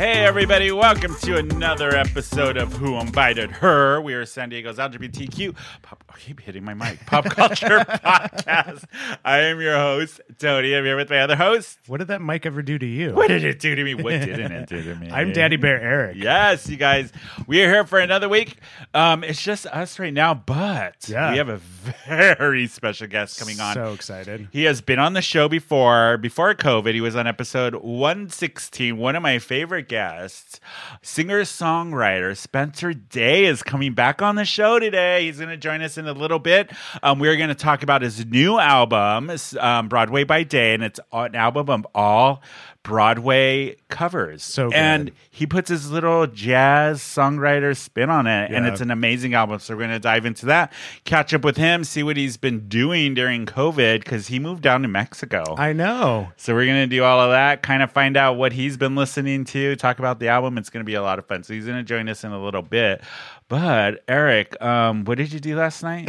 Hey, everybody, welcome to another episode of Who Invited Her. We are San Diego's LGBTQ pop, I keep hitting my mic, pop culture podcast. I am your host, Tony. I'm here with my other host. What did that mic ever do to you? What did it do to me? What didn't it do to me? I'm Daddy Bear Eric. Yes, you guys, we are here for another week. Um, it's just us right now, but Yeah. we have a very special guest coming on. So excited. He has been on the show before. Before COVID, he was on episode 116. One of my favorite guests, singer songwriter Spencer Day, is coming back on the show today. He's going to join us in a little bit. Um, we're going to talk about his new album, um, Broadway by Day, and it's an album of all Broadway covers. So good. and he puts his little jazz songwriter spin on it, and it's an amazing album. So we're going to dive into that, catch up with him, see what he's been doing during COVID because he moved down to Mexico. I know. so we're going to do all of that, kind of find out what he's been listening to, talk about the album. It's going to be a lot of fun. So he's going to join us in a little bit. But Eric, um, what did you do last night?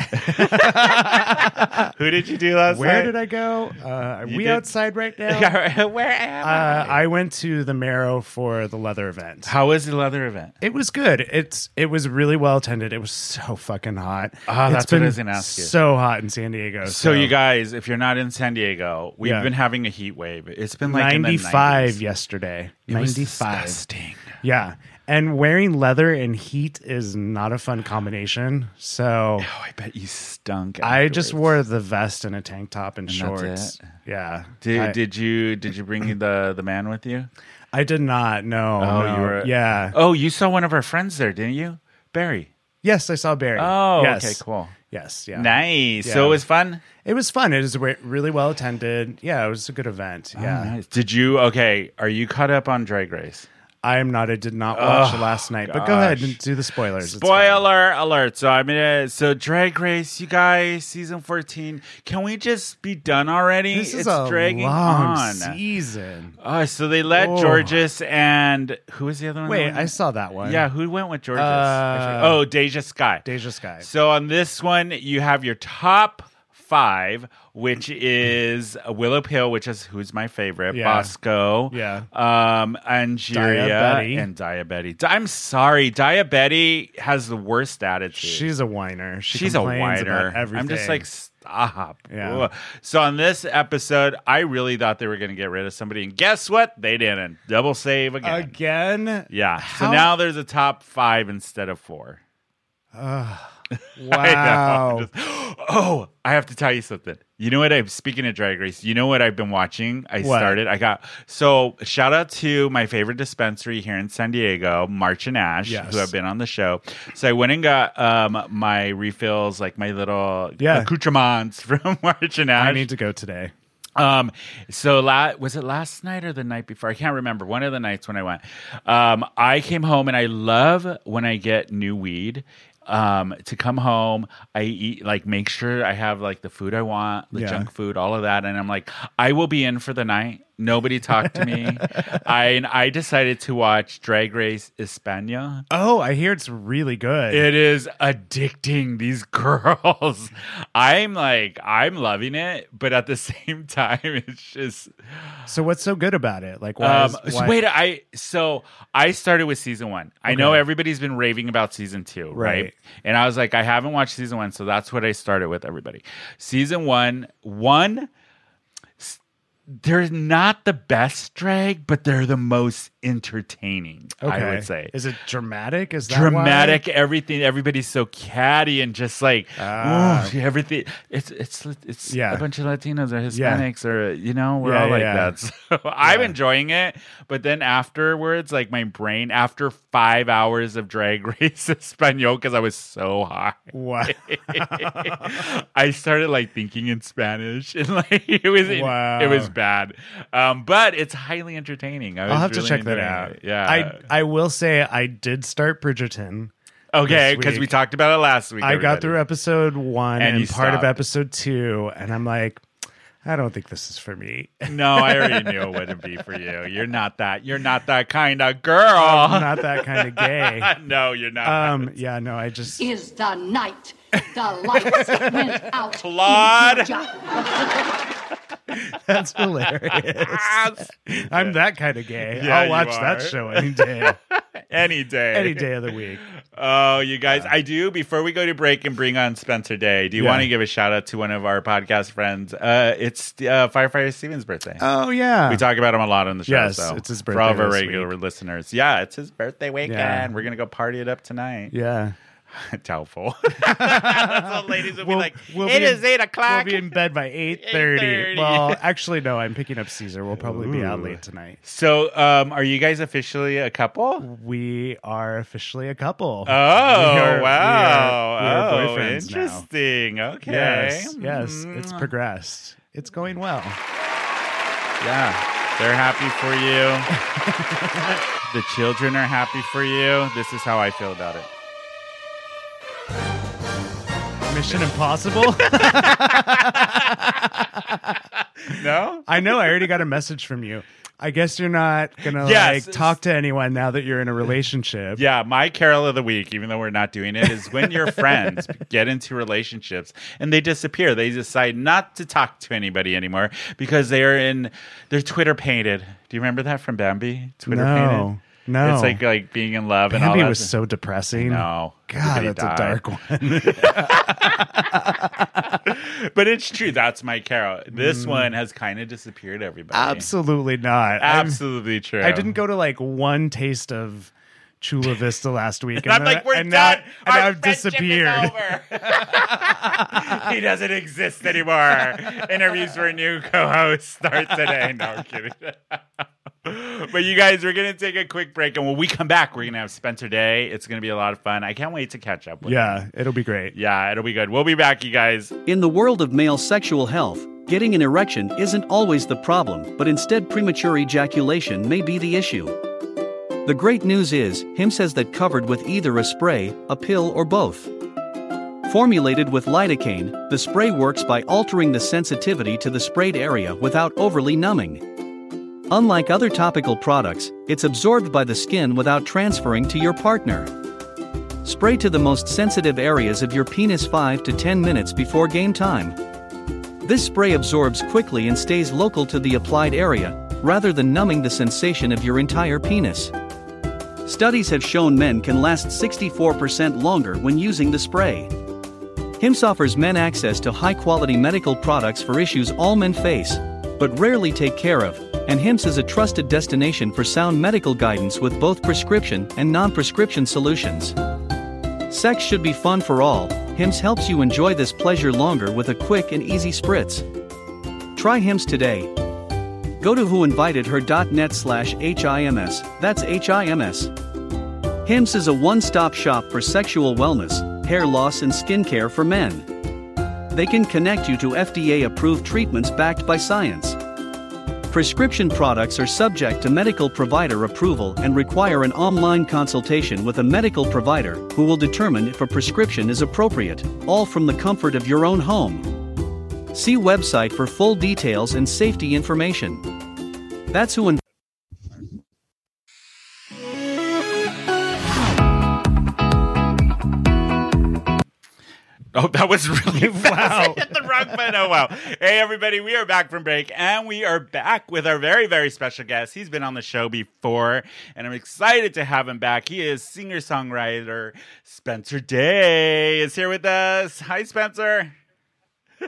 Who did you do last night? Where night? did I go? Uh, are You we did- outside right now? Where am Uh, I? I went to the Merrow for the leather event. How was the leather event? It was good. It's it was really well attended. It was so fucking hot. Ah, It's that's what I was gonna ask you. So hot in San Diego. So, you guys, if you're not in San Diego, we've Yeah. been having a heat wave. It's been like in the 95 90s. yesterday. It was 95. disgusting. Yeah. And wearing leather and heat is not a fun combination. So Oh, I bet you stunk. I just wore the vest and a tank top and, that's shorts. Yeah. Did, I, did you did you bring the the man with you? I did not. No. Oh, no. you were- Yeah. Oh, you saw one of our friends there, didn't you, Barry? Yes, I saw Barry. Oh, yes. okay, cool, Yes. Yeah. nice. So it was fun. It was fun. It was re- really well attended. Yeah, it was a good event. Oh, yeah. Oh, nice. Did you? Okay, are you caught up on Drag Race? I am not. I did not watch Oh, last night. But go ahead and do the spoilers. Spoiler alert! So I mean, gonna. So Drag Race, you guys, season 14. Can we just be done already? This is it's a dragging long on. season. Oh, so they let Oh. Jorgeous and who was the other one? Wait. I saw that one. Yeah, who went with Jorgeous? Uh, oh, Deja Skye. Deja Skye. So on this one, you have your top five, which is Willow Pill, which is who's my favorite, Yeah. Bosco, Yeah. um, Angeria, Daya Betty. and Daya Betty. Di- I'm sorry, Daya Betty has the worst attitude. She's a whiner. She She's a whiner. I'm just like, stop. Yeah. So on this episode, I really thought they were going to get rid of somebody, and guess what? They didn't. Double save again. again. Yeah. So now there's a top five instead of four. Know. Wow. I'm just- oh, I have to tell you something. You know what? I'm speaking of Drag Race. You know what I've been watching? I What? started. I got so shout out to my favorite dispensary here in San Diego, March and Ash, Yes. who have been on the show. So I went and got um my refills, like my little Yeah. accoutrements from March and Ash. I need to go today. Um, so la- was it last night or the night before? I can't remember. One of the nights when I went. Um, I came home and I love when I get new weed. Um, to come home, I eat like make sure I have like the food I want, the Yeah. junk food, all of that, and I'm like, I will be in for the night. Nobody talked to me. I and I decided to watch Drag Race España. Oh, I hear it's really good. It is addicting. These girls, I'm like, I'm loving it, but at the same time, it's just. so what's so good about it? Like, why? Um, is, so wait, I so I started with season one. I know everybody's been raving about season two, right? Right. And I was like, I haven't watched season one, so that's what I started with. Everybody, season one, one. They're not the best drag, but they're the most entertaining. Okay. I would say Is it dramatic? Is that dramatic everything everybody's so catty and just like Ah. ooh, everything it's it's it's Yeah. a bunch of latinos or Yeah. hispanics or you know we're Yeah, all yeah, like yeah. that so i'm enjoying it but then afterwards like my brain after five hours of drag race espanol because i was so high Wow. I started like thinking in Spanish, and like it was Wow. it was bad, um, but it's highly entertaining. I I'll have to check that enjoying out. Yeah, I I will say I did start Bridgerton. Okay, because we talked about it last week. I got through episode one And and, you part of episode two, and I'm like, I don't think this is for me. No, I already knew it wouldn't be for you. You're not that. You're not that kind of girl. I'm not that kind of gay. no, you're not. Um, yeah, no, I just is the night the lights went out. in Claude. That's hilarious. I'm that kind of gay. Yeah, I'll watch that show any day, Any day. any day of the week. Oh, you guys, I do. Before we go to break and bring on Spencer Day, do you Yeah. want to give a shout out to one of our podcast friends? Uh, it's uh, Firefighter Steven's birthday. Oh yeah, we talk about him a lot on the show. Yes, so it's his For all of birthday our regular week. listeners. Yeah, it's his birthday weekend. Yeah. We're going to go party it up tonight. yeah. Doubtful. That's what ladies will be We'll- like, we'll "It be is in- 8 We'll be in bed by eight thirty. 8:30. Well, actually, no. I'm picking up Caesar. We'll probably be out late tonight. so, um, are you guys officially a couple? We are officially a couple. Oh, We are- we wow. are- we are oh, boyfriends now. interesting. Okay. Yes, yes, it's Mm. progressed. It's going well. Yeah, they're happy for you. the children are happy for you. This is how I feel about it. Mission Impossible. No? I know. I already got a message from you. I guess you're not gonna Yes. like talk to anyone now that you're in a relationship. Yeah, my carol of the week, even though we're not doing it, is when your friends get into relationships and they disappear. They decide not to talk to anybody anymore because they are in they're twitterpated. Do you remember that from Bambi? twitterpated. no. No, it's like like being in love and all Bambi that. was so depressing. no, God, that's a dark one. but it's true. That's my carol. This mm. one has kind of disappeared. Everybody, Absolutely not. I'm- absolutely true. I didn't go to like one taste of Chula Vista last week, And I'm then- like, we're and done. Now, and I've disappeared. he doesn't exist anymore. Interviews for a new co-host start today. No, I'm kidding. But you guys, we're gonna take a quick break, and when we come back, we're gonna have Spencer Day. It's gonna be a lot of fun. I can't wait to catch up with. HIMS. Yeah, it'll be great. yeah, it'll be good. We'll be back, you guys. In the world of male sexual health, getting an erection isn't always the problem, but instead premature ejaculation may be the issue. The great news is, him says that covered with either a spray, a pill, or both. Formulated with lidocaine, the spray works by altering the sensitivity to the sprayed area without overly numbing. Unlike other topical products, it's absorbed by the skin without transferring to your partner. Spray to the most sensitive areas of your penis 5 to 10 minutes before game time. This spray absorbs quickly and stays local to the applied area, rather than numbing the sensation of your entire penis. Studies have shown men can last 64% longer when using the spray. HIMS offers men access to high quality medical products for issues all men face, but rarely take care of, and HIMS is a trusted destination for sound medical guidance with both prescription and non prescription solutions. Sex should be fun for all. HIMS helps you enjoy this pleasure longer with a quick and easy spritz. Try HIMS today. Go to whoinvitedher.net slash HIMS. That's HIMS. HIMS is a one stop shop for sexual wellness, hair loss, and skincare for men. They can connect you to FDA approved treatments backed by science. Prescription products are subject to medical provider approval and require an online consultation with a medical provider who will determine if a prescription is appropriate, all from the comfort of your own home. See website for full details and safety information. That's who. Oh, that was really fast. Wow. I hit the wrong button. Oh, wow. Hey, everybody, we are back from break, and we are back with our very, very special guest. He's been on the show before, and I'm excited to have him back. He is singer-songwriter Spencer Day is here with us. Hi, Spencer.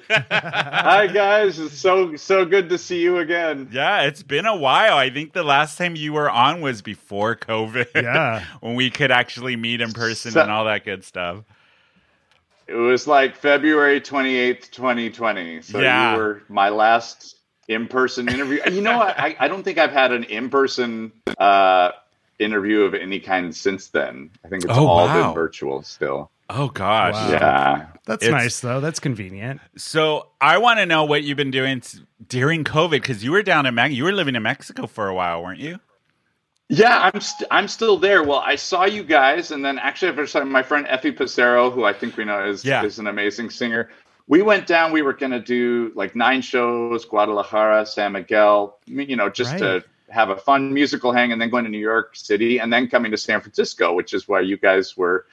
Hi guys, it's so so good to see you again. Yeah, it's been a while. I think the last time you were on was before COVID. Yeah. when we could actually meet in person So- and all that good stuff. It was like February 28th, 2020. So Yeah. you were my last in-person interview. You know what? I, I don't think I've had an in-person uh, interview of any kind since then. I think it's Oh, all wow. been virtual still. Oh gosh. Wow. Yeah. That's It's- nice though. That's convenient. So I want to know what you've been doing during COVID because you were down in Mexico. You were living in Mexico for a while, weren't you? Yeah, I'm st- I'm still there. Well, I saw you guys, and then actually, I my friend Effie Passero, who I think we know is Yeah. is an amazing singer. We went down. We were going to do like nine shows: Guadalajara, San Miguel. You know, just Right. to have a fun musical hang, and then going to New York City, and then coming to San Francisco, which is why you guys were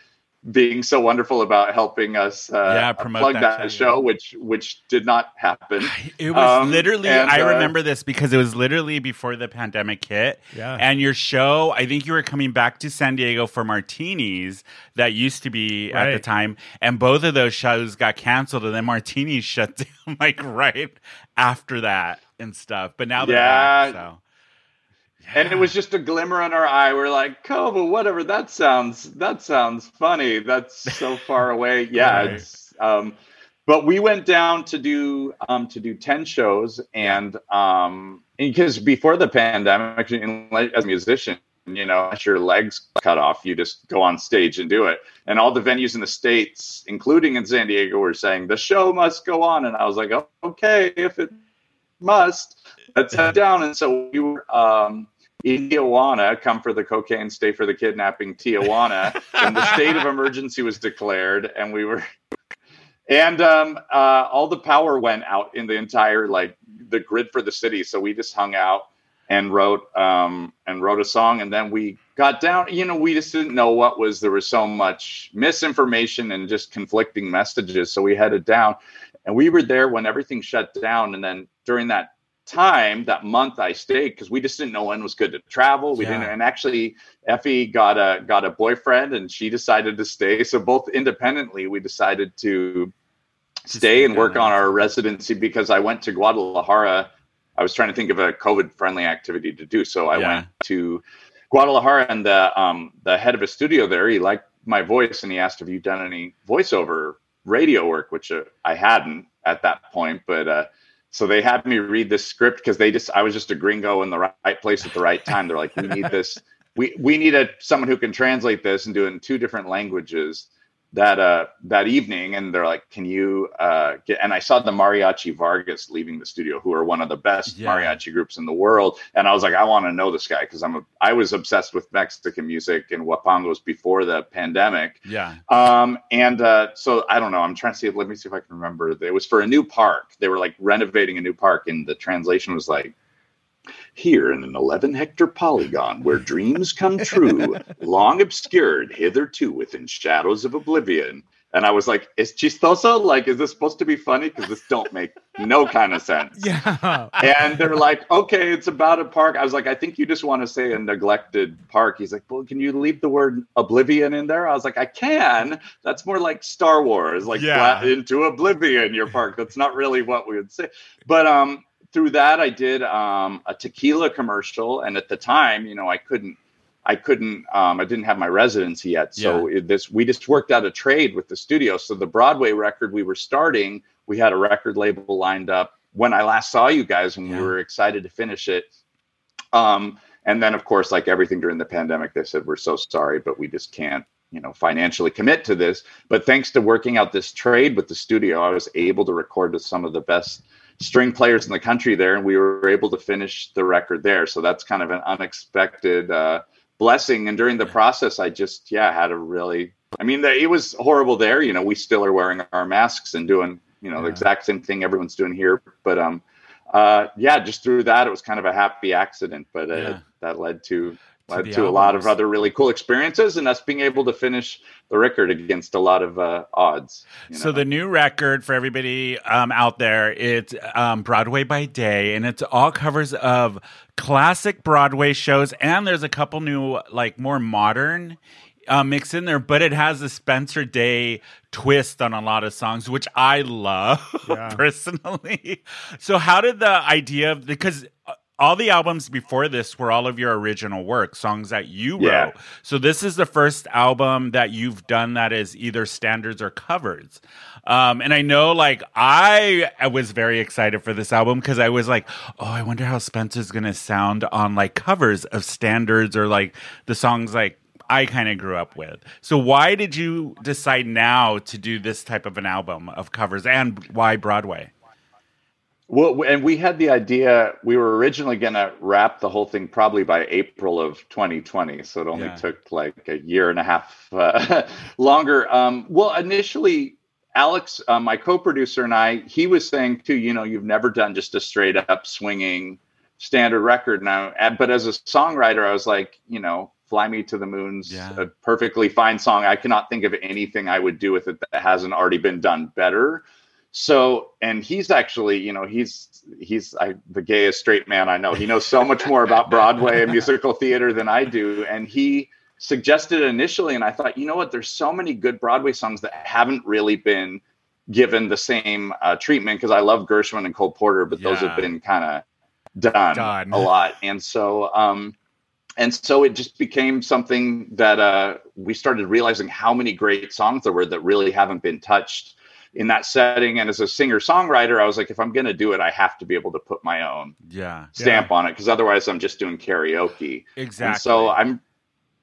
being so wonderful about helping us uh, Yeah, promote plug that that, show, show, which which did not happen. It was Um, literally, and, I uh, remember this because it was literally before the pandemic hit. Yeah. And your show, I think you were coming back to San Diego for Martinis that used to be at the time. And both of those shows got canceled and then Martinis shut down like right after that and stuff. But now they're Yeah. back. So. And it was just a glimmer in our eye. We're like, Koba, whatever. That sounds that sounds funny. That's so far away. Yeah. Right. It's, um, but we went down to do um, to do ten shows, and um, because before the pandemic, as a musician, you know, unless your legs cut off, you just go on stage and do it. And all the venues in the states, including in San Diego, were saying the show must go on. And I was like, oh, okay, if it must, let's head down. And so we were um, Tijuana, come for the cocaine, stay for the kidnapping, Tijuana. and the state of emergency was declared, and we were. And um, uh, all the power went out in the entire like the grid for the city. So we just hung out and wrote um, and wrote a song, and then we got down. You know, we just didn't know what was. There was so much misinformation and just conflicting messages. So we headed down, and we were there when everything shut down. And then during that time, that month, I stayed because we just didn't know when was good to travel. We Yeah. didn't, and actually, Effie got a got a boyfriend, and she decided to stay. So both independently, we decided to stay and work on our residency because I went to Guadalajara. I was trying to think of a COVID friendly activity to do. So I Yeah. went to Guadalajara and the um the head of a studio there, he liked my voice and he asked, Have you done any voiceover radio work? Which uh, I hadn't at that point. But uh so they had me read this script because they just I was just a gringo in the right place at the right time. They're like, We need this we we need a someone who can translate this and do it in two different languages that uh that evening and they're like can you uh get and i saw the mariachi vargas leaving the studio who are one of the best Yeah. mariachi groups in the world and i was like i want to know this guy because i'm a i was obsessed with mexican music and huapangos before the pandemic Yeah. um and uh so i don't know i'm trying to see let me see if i can remember it was for a new park they were like renovating a new park and the translation was like here in an 11 hectare polygon where dreams come true, long obscured hitherto within shadows of oblivion. And I was like, is chistoso? Like, is this supposed to be funny? Because this don't make no kind of sense. Yeah. And they're like, okay, it's about a park. I was like, I think you just want to say a neglected park. He's like, well, can you leave the word oblivion in there? I was like, I can. That's more like Star Wars, like Yeah. into oblivion, your park. That's not really what we would say. But um, through that, I did um, a tequila commercial. And at the time, you know, I couldn't. I couldn't. Um, I didn't have my residency yet, so it, this we just worked out a trade with the studio. So the Broadway record we were starting, we had a record label lined up when I last saw you guys, and Yeah. we were excited to finish it. Um, and then, of course, like everything during the pandemic, they said we're so sorry, but we just can't, you know, financially commit to this. But thanks to working out this trade with the studio, I was able to record with some of the best string players in the country there, and we were able to finish the record there. So that's kind of an unexpected uh, blessing. And during the process, I just, yeah, had a really, I mean, it was horrible there. You know, we still are wearing our masks and doing, you know, the exact same thing everyone's doing here. But um, uh, yeah, just through that, it was kind of a happy accident, but uh, Yeah. that led To led the to a lot of other really cool experiences, and us being able to finish the record against a lot of uh, odds. you So the new record for everybody um, out there, it's um, Broadway by Day, and it's all covers of classic Broadway shows, and there's a couple new, like more modern. Uh, mixed in there, but it has a Spencer Day twist on a lot of songs, which I love Yeah. personally. So, how did the idea of because uh, all the albums before this were all of your original work, songs that you wrote. Yeah. So this is the first album that you've done that is either standards or covers. Um, and I know, like, I, I was very excited for this album because I was like, oh, I wonder how Spencer's gonna sound on like covers of standards or like the songs like I kind of grew up with. So why did you decide now to do this type of an album of covers, and why Broadway? Well, and we had the idea. We were originally going to wrap the whole thing probably by April of 2020, so it only Yeah. took like a year and a half uh, longer. Um, well, initially, Alex, uh, my co-producer, and I, he was saying too. You know, you've never done just a straight up swinging standard record now. But as a songwriter, I was like, you know, Fly Me to the Moon's Yeah. a perfectly fine song. I cannot think of anything I would do with it that hasn't already been done better. So, and he's actually, you know, he's he's I, the gayest straight man I know. He knows so much more about Broadway and musical theater than I do, and he suggested initially, and I thought, you know what? There's so many good Broadway songs that haven't really been given the same uh, treatment because I love Gershwin and Cole Porter, but those have been kind of done, Done. a lot, and so um, and so it just became something that uh, we started realizing how many great songs there were that really haven't been touched in that setting. And as a singer songwriter, I was like, if I'm going to do it, I have to be able to put my own Yeah. stamp on it because otherwise I'm just doing karaoke. Exactly. And so I'm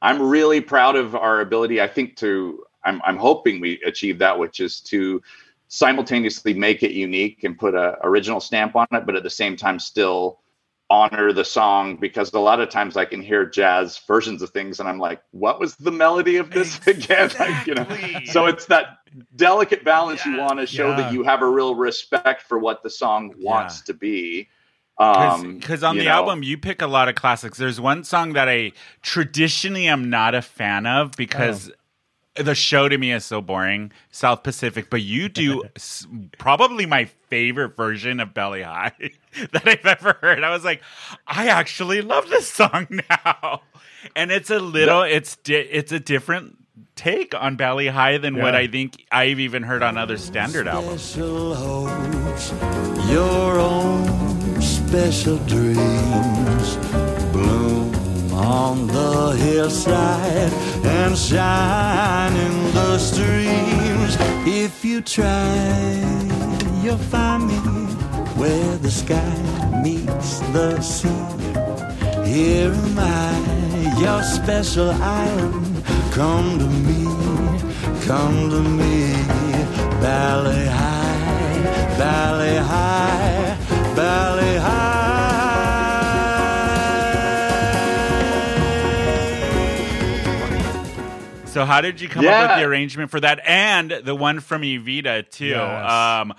I'm really proud of our ability. I think to I'm I'm hoping we achieve that, which is to simultaneously make it unique and put a original stamp on it, but at the same time still honor the song because a lot of times I can hear jazz versions of things and I'm like, what was the melody of this again? Like, you know. Exactly. So it's that delicate balance you want to show Yeah. that you have a real respect for what the song wants to be. Um, because on the know. album you pick a lot of classics. There's one song that I traditionally am not a fan of because the show to me is so boring, South Pacific. But you do s- probably my favorite version of Bali Ha'i that I've ever heard. I was like, I actually love this song now, and it's a little, it's di- it's a different take on Bali Ha'i than what I think I've even heard on other standard albums. Hopes, your own special dreams bloom on the hillside and shine in the streams. If you try, you'll find me where the sky meets the sea. Here am I, your special island. Come to me, come to me. Bali Ha'i, Bali Ha'i, So how did you come up with the arrangement for that and the one from Evita too? Yes. Um,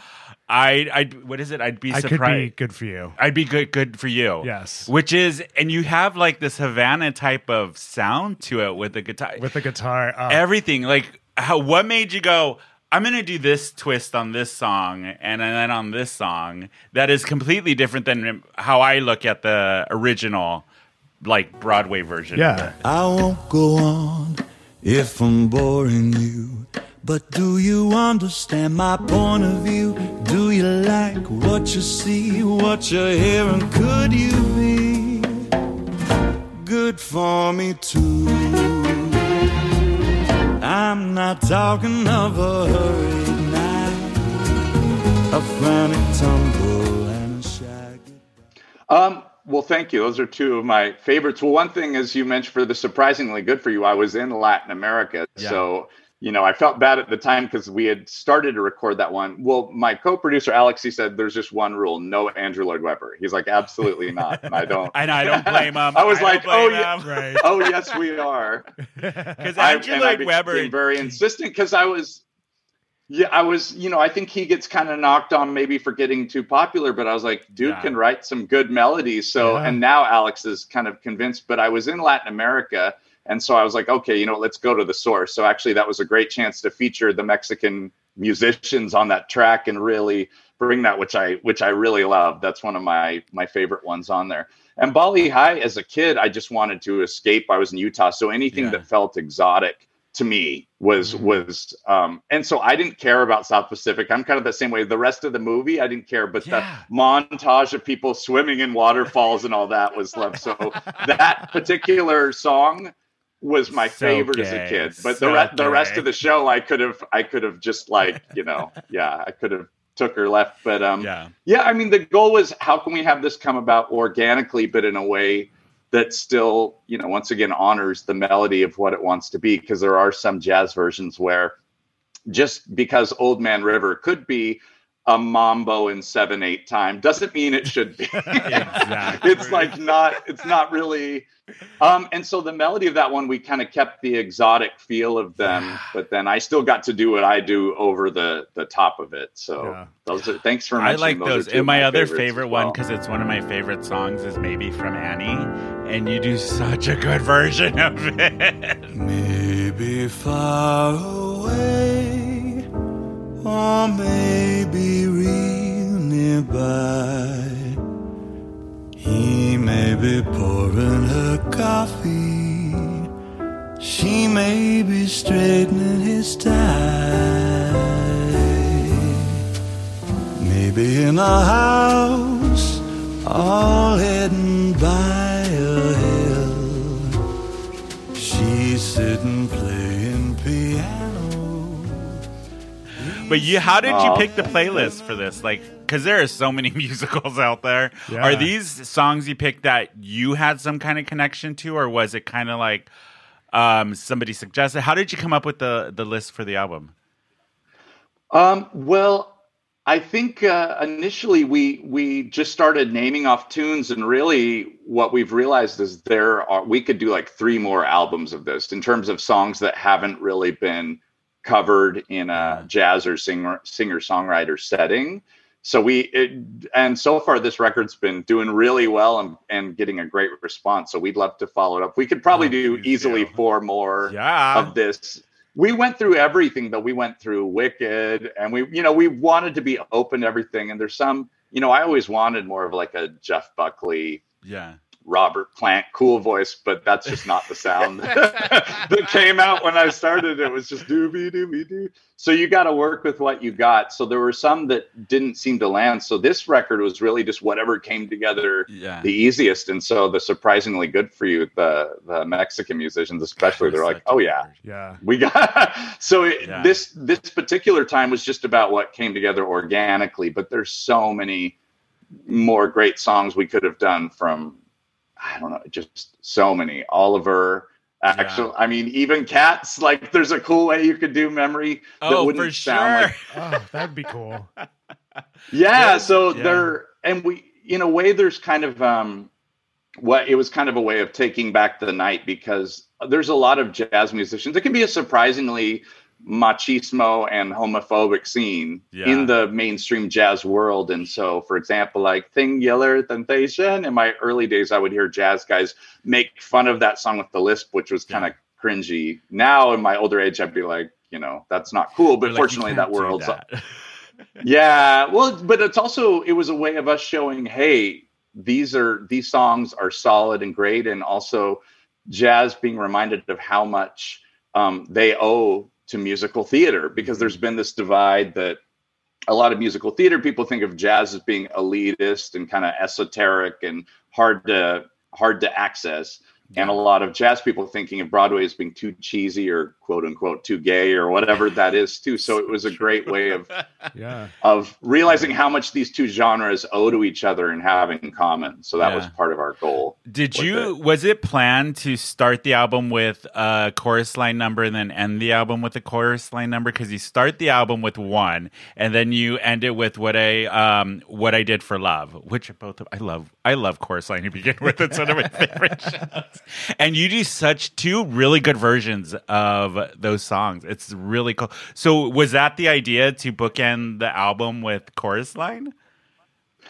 I, I, what is it? I'd be I could surprised. be good for you. I'd be good, good for you. Yes. Which is, and you have like this Havana type of sound to it with the guitar, With the guitar. uh, everything. Like, how? What made you go? I'm gonna do this twist on this song, and then on this song that is completely different than how I look at the original, like Broadway version. yeah. I won't go on if I'm boring you. But do you understand my point of view? Do you like what you see, what you're hearing? Could you be good for me too? I'm not talking of a hurried night, a frantic tumble, and a shy. Um, well, thank you. Those are two of my favorites. Well, one thing, as you mentioned, for the surprisingly good for you, I was in Latin America, Yeah. so you know I felt bad at the time because we had started to record that one. Well, my co-producer Alex, he said, "There's just one rule: no Andrew Lloyd Webber." He's like, "Absolutely not," and I don't. And I don't blame him. I was don't like, "Oh yeah. Right. oh yes, we are." Because I- Andrew and I Lloyd became Webber, very insistent because I was, yeah, I was, you know, I think he gets kind of knocked on maybe for getting too popular, but I was like, dude Yeah. can write some good melodies. So, Yeah. and now Alex is kind of convinced, but I was in Latin America. And so I was like, okay, you know, let's go to the source. So actually, that was a great chance to feature the Mexican musicians on that track and really bring that, which I which I really love. That's one of my my favorite ones on there. And Bali Ha'i, as a kid, I just wanted to escape. I was in Utah, so anything Yeah. that felt exotic to me was was um and so I didn't care about South Pacific. I'm kind of the same way. The rest of the movie I didn't care, but Yeah. the montage of people swimming in waterfalls and all that was love. So that particular song was my So favorite as a kid. But So the re- the rest of the show I could have I could have just like, you know, yeah, I could have took her left. But um yeah, yeah, I mean, the goal was how can we have this come about organically, but in a way that still, you know, once again honors the melody of what it wants to be. Because there are some jazz versions where just because Old Man River could be a mambo in seven eight time doesn't mean it should be Exactly. it's like not it's not really um and so the melody of that one we kind of kept the exotic feel of them but then i still got to do what i do over the the top of it so Yeah. those are thanks for I like those. are two And my, of other favorite as one, because it's one of my favorite songs, is maybe from Annie. And you do such a good version of it. Maybe far away, or maybe real nearby. He may be pouring her coffee. She may be straightening his tie. Maybe in a house all hidden by a hill. She's sitting But you, how did you Oh. pick the playlist for this? Like, because there are so many musicals out there. Yeah. Are these songs you picked that you had some kind of connection to, or was it kind of like um, somebody suggested? How did you come up with the the list for the album? Um, well, I think uh, initially we we just started naming off tunes, and really what we've realized is there are we could do like three more albums of this in terms of songs that haven't really been covered in a jazz or singer singer songwriter setting. So we it, and so far this record's been doing really well and, and getting a great response. So we'd love to follow it up. We could probably Oh, do easily do. four more Yeah. of this. We went through everything that we went through Wicked and we you know we wanted to be open to everything and there's some you know I always wanted more of like a Jeff Buckley Yeah. Robert Plant cool voice but that's just not the sound that came out when I started. It was just doobie doobie doo. So you got to work with what you got. So there were some that didn't seem to land. So this record was really just whatever came together Yeah. the easiest. And so the surprisingly good for you the the Mexican musicians especially they're like oh yeah. Yeah. we got so it, Yeah. this this particular time was just about what came together organically but there's so many more great songs we could have done from i don't know just so many oliver actually i mean even cats like there's a cool way you could do memory that Oh, wouldn't for sound sure. like Oh, that'd be cool. yeah, Yeah, so yeah. there and we in a way there's kind of um what it was kind of a way of taking back the night because there's a lot of jazz musicians it can be a surprisingly machismo and homophobic scene Yeah. in the mainstream jazz world and so for example like thing yeller temptation in my early days i would hear jazz guys make fun of that song with the lisp which was kind of cringy now in my older age i'd be like you know that's not cool but like, fortunately that world's that. yeah well but it's also it was a way of us showing hey these are these songs are solid and great and also jazz being reminded of how much um, they owe to musical theater because there's mm-hmm. been this divide that a lot of musical theater people think of jazz as being elitist and kind of esoteric and hard to hard to access and a lot of jazz people thinking of broadway as being too cheesy or quote unquote too gay or whatever that is too so it was a great way of Yeah. of realizing how much these two genres owe to each other and have in common. So that Yeah. was part of our goal. Did you it. was it planned to start the album with a chorus line number and then end the album with a chorus line number because you start the album with one and then you end it with what I um what I did for love which are both I love I love chorus line to begin with it's one of my favorite shows and you do such two really good versions of those songs. It's really cool. So was that the idea to bookend the album with chorus line?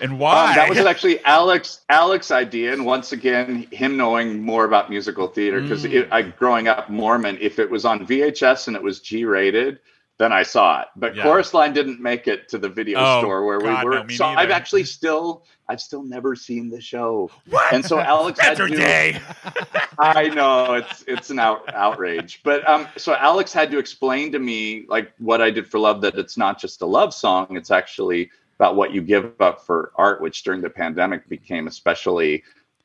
And why Um, that was actually Alex Alex's idea, and once again, him knowing more about musical theater because Mm. I growing up Mormon, if it was on VHS and it was G rated, then I saw it. But Yeah. Chorus Line didn't make it to the video Oh, store where God, we were. no, so neither. I've actually still I've still never seen the show. What? And so Alex had to day. I know it's it's an out, outrage, but um, so Alex had to explain to me like what I did for love that it's not just a love song; it's actually about what you give up for art, which during the pandemic became especially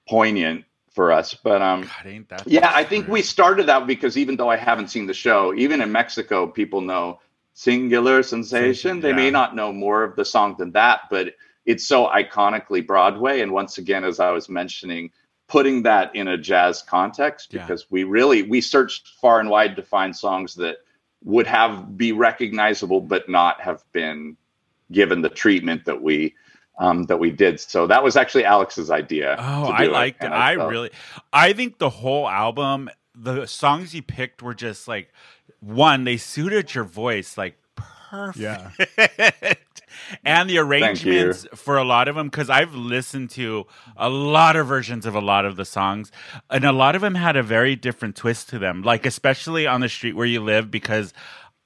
poignant for us. But um, God, ain't that yeah, I think we started out because even though I haven't seen the show, even in Mexico, people know Singular Sensation. They Yeah. may not know more of the song than that, but it's so iconically Broadway. And once again, as I was mentioning, putting that in a jazz context Yeah. because we really we searched far and wide to find songs that would have be recognizable but not have been given the treatment that we um, that we did. So that was actually Alex's idea. Oh, I liked it. I felt- really, I think the whole album, the songs he picked were just like one. They suited your voice like perfect. Yeah. and the arrangements for a lot of them, because I've listened to a lot of versions of a lot of the songs, and a lot of them had a very different twist to them. Like especially on the street where you live, because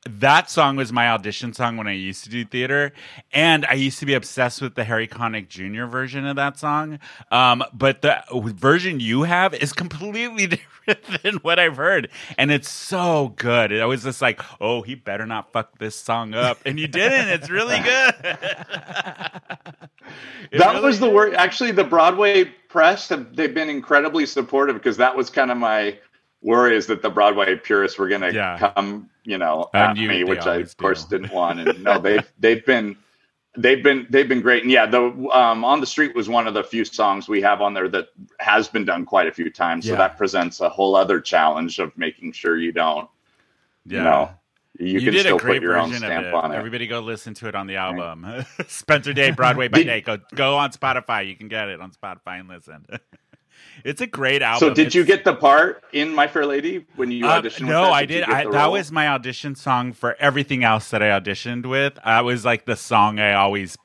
that song was my audition song when I used to do theater, and I used to be obsessed with the Harry Connick Jr. version of that song. Um, but the version you have is completely different than what I've heard, and it's so good. I was just like, "Oh, he better not fuck this song up," and you didn't. It's really good. It that really was the word. Actually, the Broadway press have they've been incredibly supportive because that was kind of my worry is that the Broadway purists were going to Yeah. come, you know, And at you- me, which I of course do. didn't want. And no, they've they've been they've been they've been great. And yeah, the um, on the street was one of the few songs we have on there that has been done quite a few times. So that presents a whole other challenge of making sure you don't, Yeah. you know, you, You, can still put your own stamp on it. Everybody go listen to it on the album. Spencer Day, Broadway by Day. Go go on Spotify. You can get it on Spotify and listen. it's a great album. So did you get the part in My Fair Lady when you Uh, auditioned? with no, that? I you did. I, that was my audition song for everything else that I auditioned with. I was like the song I always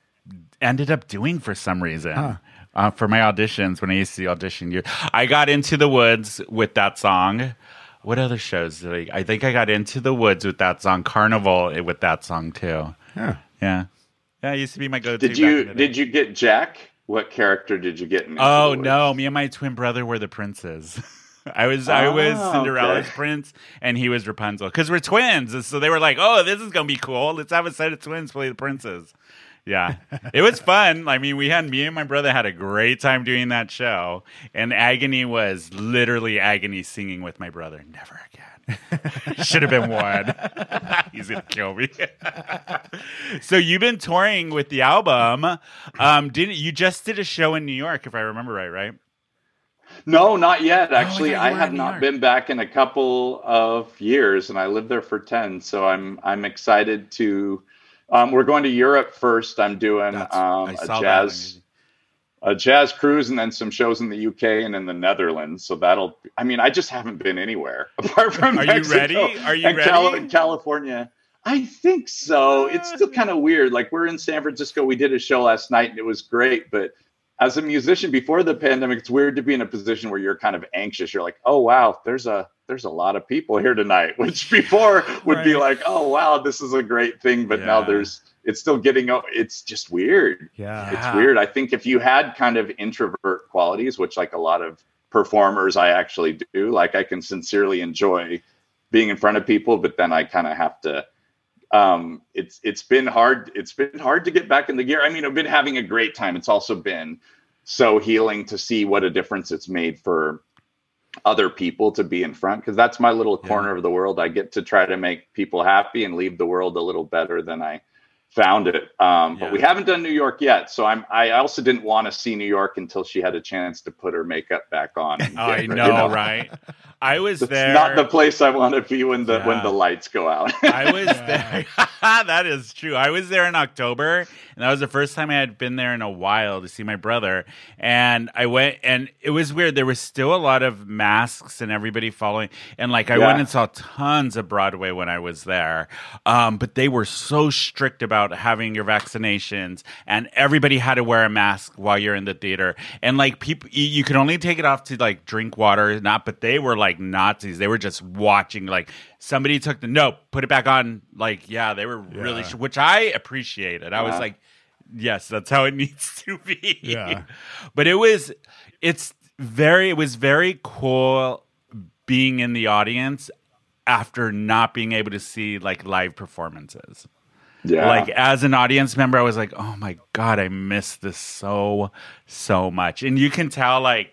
ended up doing for some reason. Uh, for my auditions, when I used to audition, you, I got into the woods with that song. What other shows did I? I think I got into the woods with that song. Carnival eh, with that song too. Yeah. Yeah, yeah. It used to be my go-to. Did you did you get Jack? What character did you get? In Into Oh the Woods? no, me and my twin brother were the princes. I was I was Oh, Cinderella's okay. prince and he was Rapunzel because we're twins. And So they were like, "Oh, this is gonna be cool. Let's have a set of twins play the princes." Yeah, it was fun. I mean, we had me and my brother had a great time doing that show, and Agony was literally Agony singing with my brother. Never again. Should have been one. He's gonna kill me. so you've been touring with the album. Um, didn't you just did a show in New York, if I remember right? Right. No, not yet. Oh, I Actually, thought I have not York. been back in a couple of years, and I lived there for ten. So I'm I'm excited to. Um, we're going to Europe first. I'm doing That's- um, I a saw that on jazz a jazz cruise, and then some shows in the UK and in the Netherlands. So that'll. I mean, I just haven't been anywhere apart from. Are you ready? Are you and Cali- ready? California. I think so. Ah. It's still kind of weird. Like we're in San Francisco. We did a show last night, and it was great, but as a musician before the pandemic, it's weird to be in a position where you're kind of anxious. You're like, oh wow, there's a there's a lot of people here tonight, which before would be like, oh wow, this is a great thing, but now there's it's still getting it's just weird. Yeah. Yeah. It's weird. I think if you had kind of introvert qualities, which like a lot of performers I actually do, like I can sincerely enjoy being in front of people, but then I kind of have to um it's it's been hard it's been hard to get back in the gear i mean i've been having a great time it's also been so healing to see what a difference it's made for other people to be in front because that's my little Yeah. corner of the world i get to try to make people happy and leave the world a little better than i found it um but we haven't done new york yet so i'm i also didn't want to see new york until she had a chance to put her makeup back on I know, you know. right? I was it's there. not the place i want to be when the when the lights go out I was there. that is true. I was there in October, and that was the first time I had been there in a while to see my brother. And I went, and it was weird. There was still a lot of masks and everybody following. And like, I Yeah. went and saw tons of Broadway when I was there, um, but they were so strict about having your vaccinations, and everybody had to wear a mask while you're in the theater. And like, people, you, you could only take it off to like drink water, not. But they were like Nazis. They were just watching like somebody took the no, put it back on. Like, yeah, they were really, Yeah. sh- which I appreciated. I was like, yes, that's how it needs to be. Yeah. but it was, it's very, it was very cool being in the audience after not being able to see like live performances. yeah Like as an audience member, I was like, "Oh my god, I miss this so so much." And you can tell, like,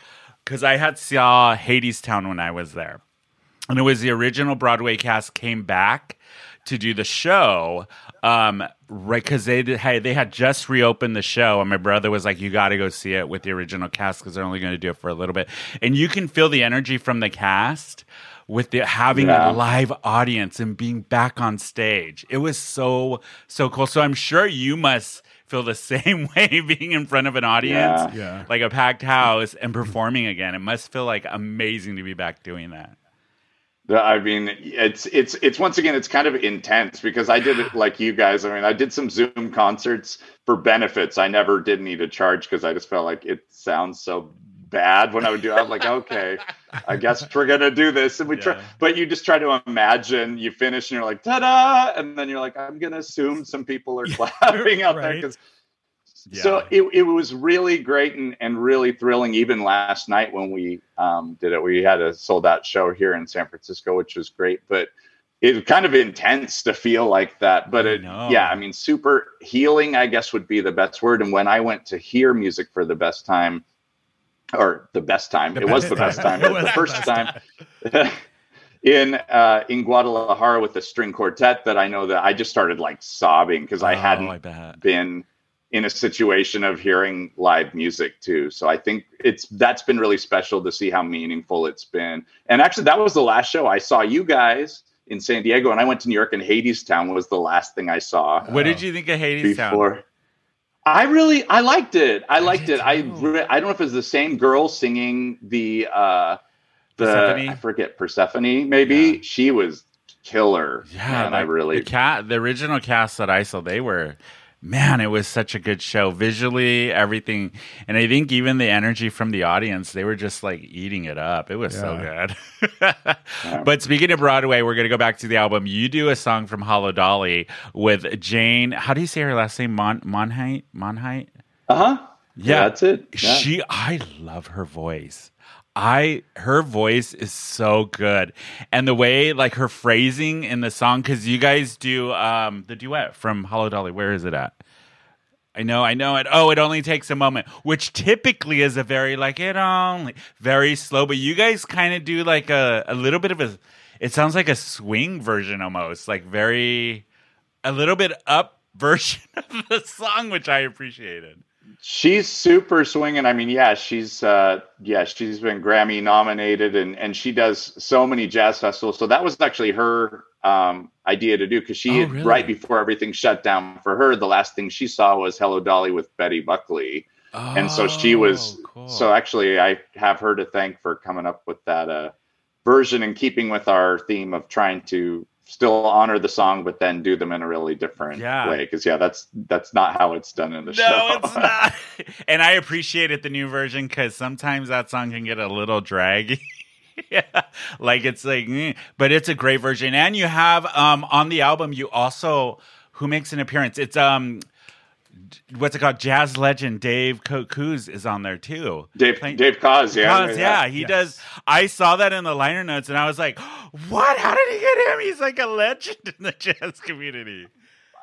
because I had saw Hadestown when I was there, and it was the original Broadway cast came back to do the show. Um, right, because they did, hey, they had just reopened the show, and my brother was like, "You got to go see it with the original cast because they're only going to do it for a little bit." And you can feel the energy from the cast with the having Yeah. a live audience and being back on stage. It was so so cool. So I'm sure you must feel the same way being in front of an audience, Yeah. Yeah. like a packed house, and performing again. It must feel like amazing to be back doing that. I mean, it's it's it's once again, it's kind of intense because I did it like you guys. I mean, I did some Zoom concerts for benefits. I never did need a charge because I just felt like it sounds so bad when I would do. it. I'm like, okay, I guess we're gonna do this, and we try. But you just try to imagine you finish, and you're like, ta-da! And then you're like, I'm gonna assume some people are clapping out there because Yeah. so it, it was really great and, and really thrilling. Even last night when we um, did it, we had a sold out show here in San Francisco, which was great. But it was kind of intense to feel like that. But it, know. yeah, I mean, super healing, I guess, would be the best word. And when I went to hear music for the best time, or the best time, The it was best the best time. time, It the was the first best time. in uh in Guadalajara with the string quartet that I know that I just started like sobbing because I Oh, hadn't I been in a situation of hearing live music too. So I think it's that's been really special to see how meaningful it's been. And actually, that was the last show I saw you guys in San Diego, and I went to New York, and Hadestown was the last thing I saw What did you think of Hadestown? before. I really I liked it. I liked it. I re- I don't know if it's the same girl singing the uh the Persephone? I forget Persephone maybe. Yeah. She was killer. Yeah, and I really the cat, the original cast that I saw, they were, man, it was such a good show visually, everything, and I think even the energy from the audience, they were just like eating it up. It was so good. But speaking of Broadway, we're gonna go back to the album. You do a song from Hello Dolly with Jane. How do you say her last name? Mon Monheit Monheit. uh-huh. Yeah. that's it. Yeah. She, I love her voice. I, her voice is so good, and the way like her phrasing in the song, because you guys do um the duet from Hello Dolly. Where is it at? I know, I know it. Oh, it only takes a moment, which typically is a very like it only very slow, but you guys kind of do like a a little bit of a. It sounds like a swing version almost, like very a little bit up version of the song, which I appreciated. She's super swinging. I mean, yeah, she's uh yeah, she's been Grammy nominated and and she does so many jazz festivals. So that was actually her um idea to do because she Oh, had- really? right before everything shut down for her, the last thing she saw was Hello Dolly with Betty Buckley. and so she was Oh, cool. so actually I have her to thank for coming up with that uh version and keeping with our theme of trying to still honor the song but then do them in a really different Yeah. way because yeah that's that's not how it's done in the show No, it's not. and I appreciated the new version because sometimes that song can get a little draggy. yeah, like it's like, mm, but it's a great version. And you have um on the album, you also who makes an appearance. It's um, what's it called? Jazz legend Dave Co- Koz is on there too. Dave Playing- Dave Koz, yeah, Koz, yeah, he does. I saw that in the liner notes, and I was like, "What? How did he get him? He's like a legend in the jazz community."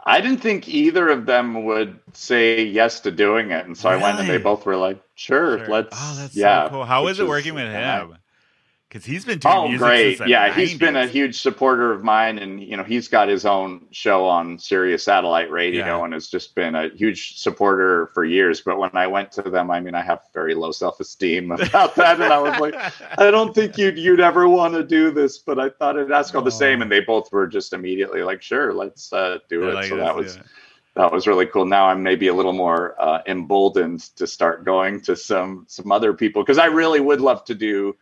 I didn't think either of them would say yes to doing it, and so I went and they both were like, "Sure, Sure. let's." Oh, that's yeah, so cool. How which was it is- working with yeah. him? Because he's been doing Oh, music great! Yeah, he's been a huge supporter of mine, and you know he's got his own show on Sirius Satellite Radio, Yeah. and has just been a huge supporter for years. But when I went to them, I mean, I have very low self esteem about that, and I was like, I don't think you'd you'd ever want to do this, but I thought I'd ask all the same, and they both were just immediately like, "Sure, let's uh, do They're it." like, so that was it." that was really cool. Now I'm maybe a little more uh, emboldened to start going to some some other people because I really would love to do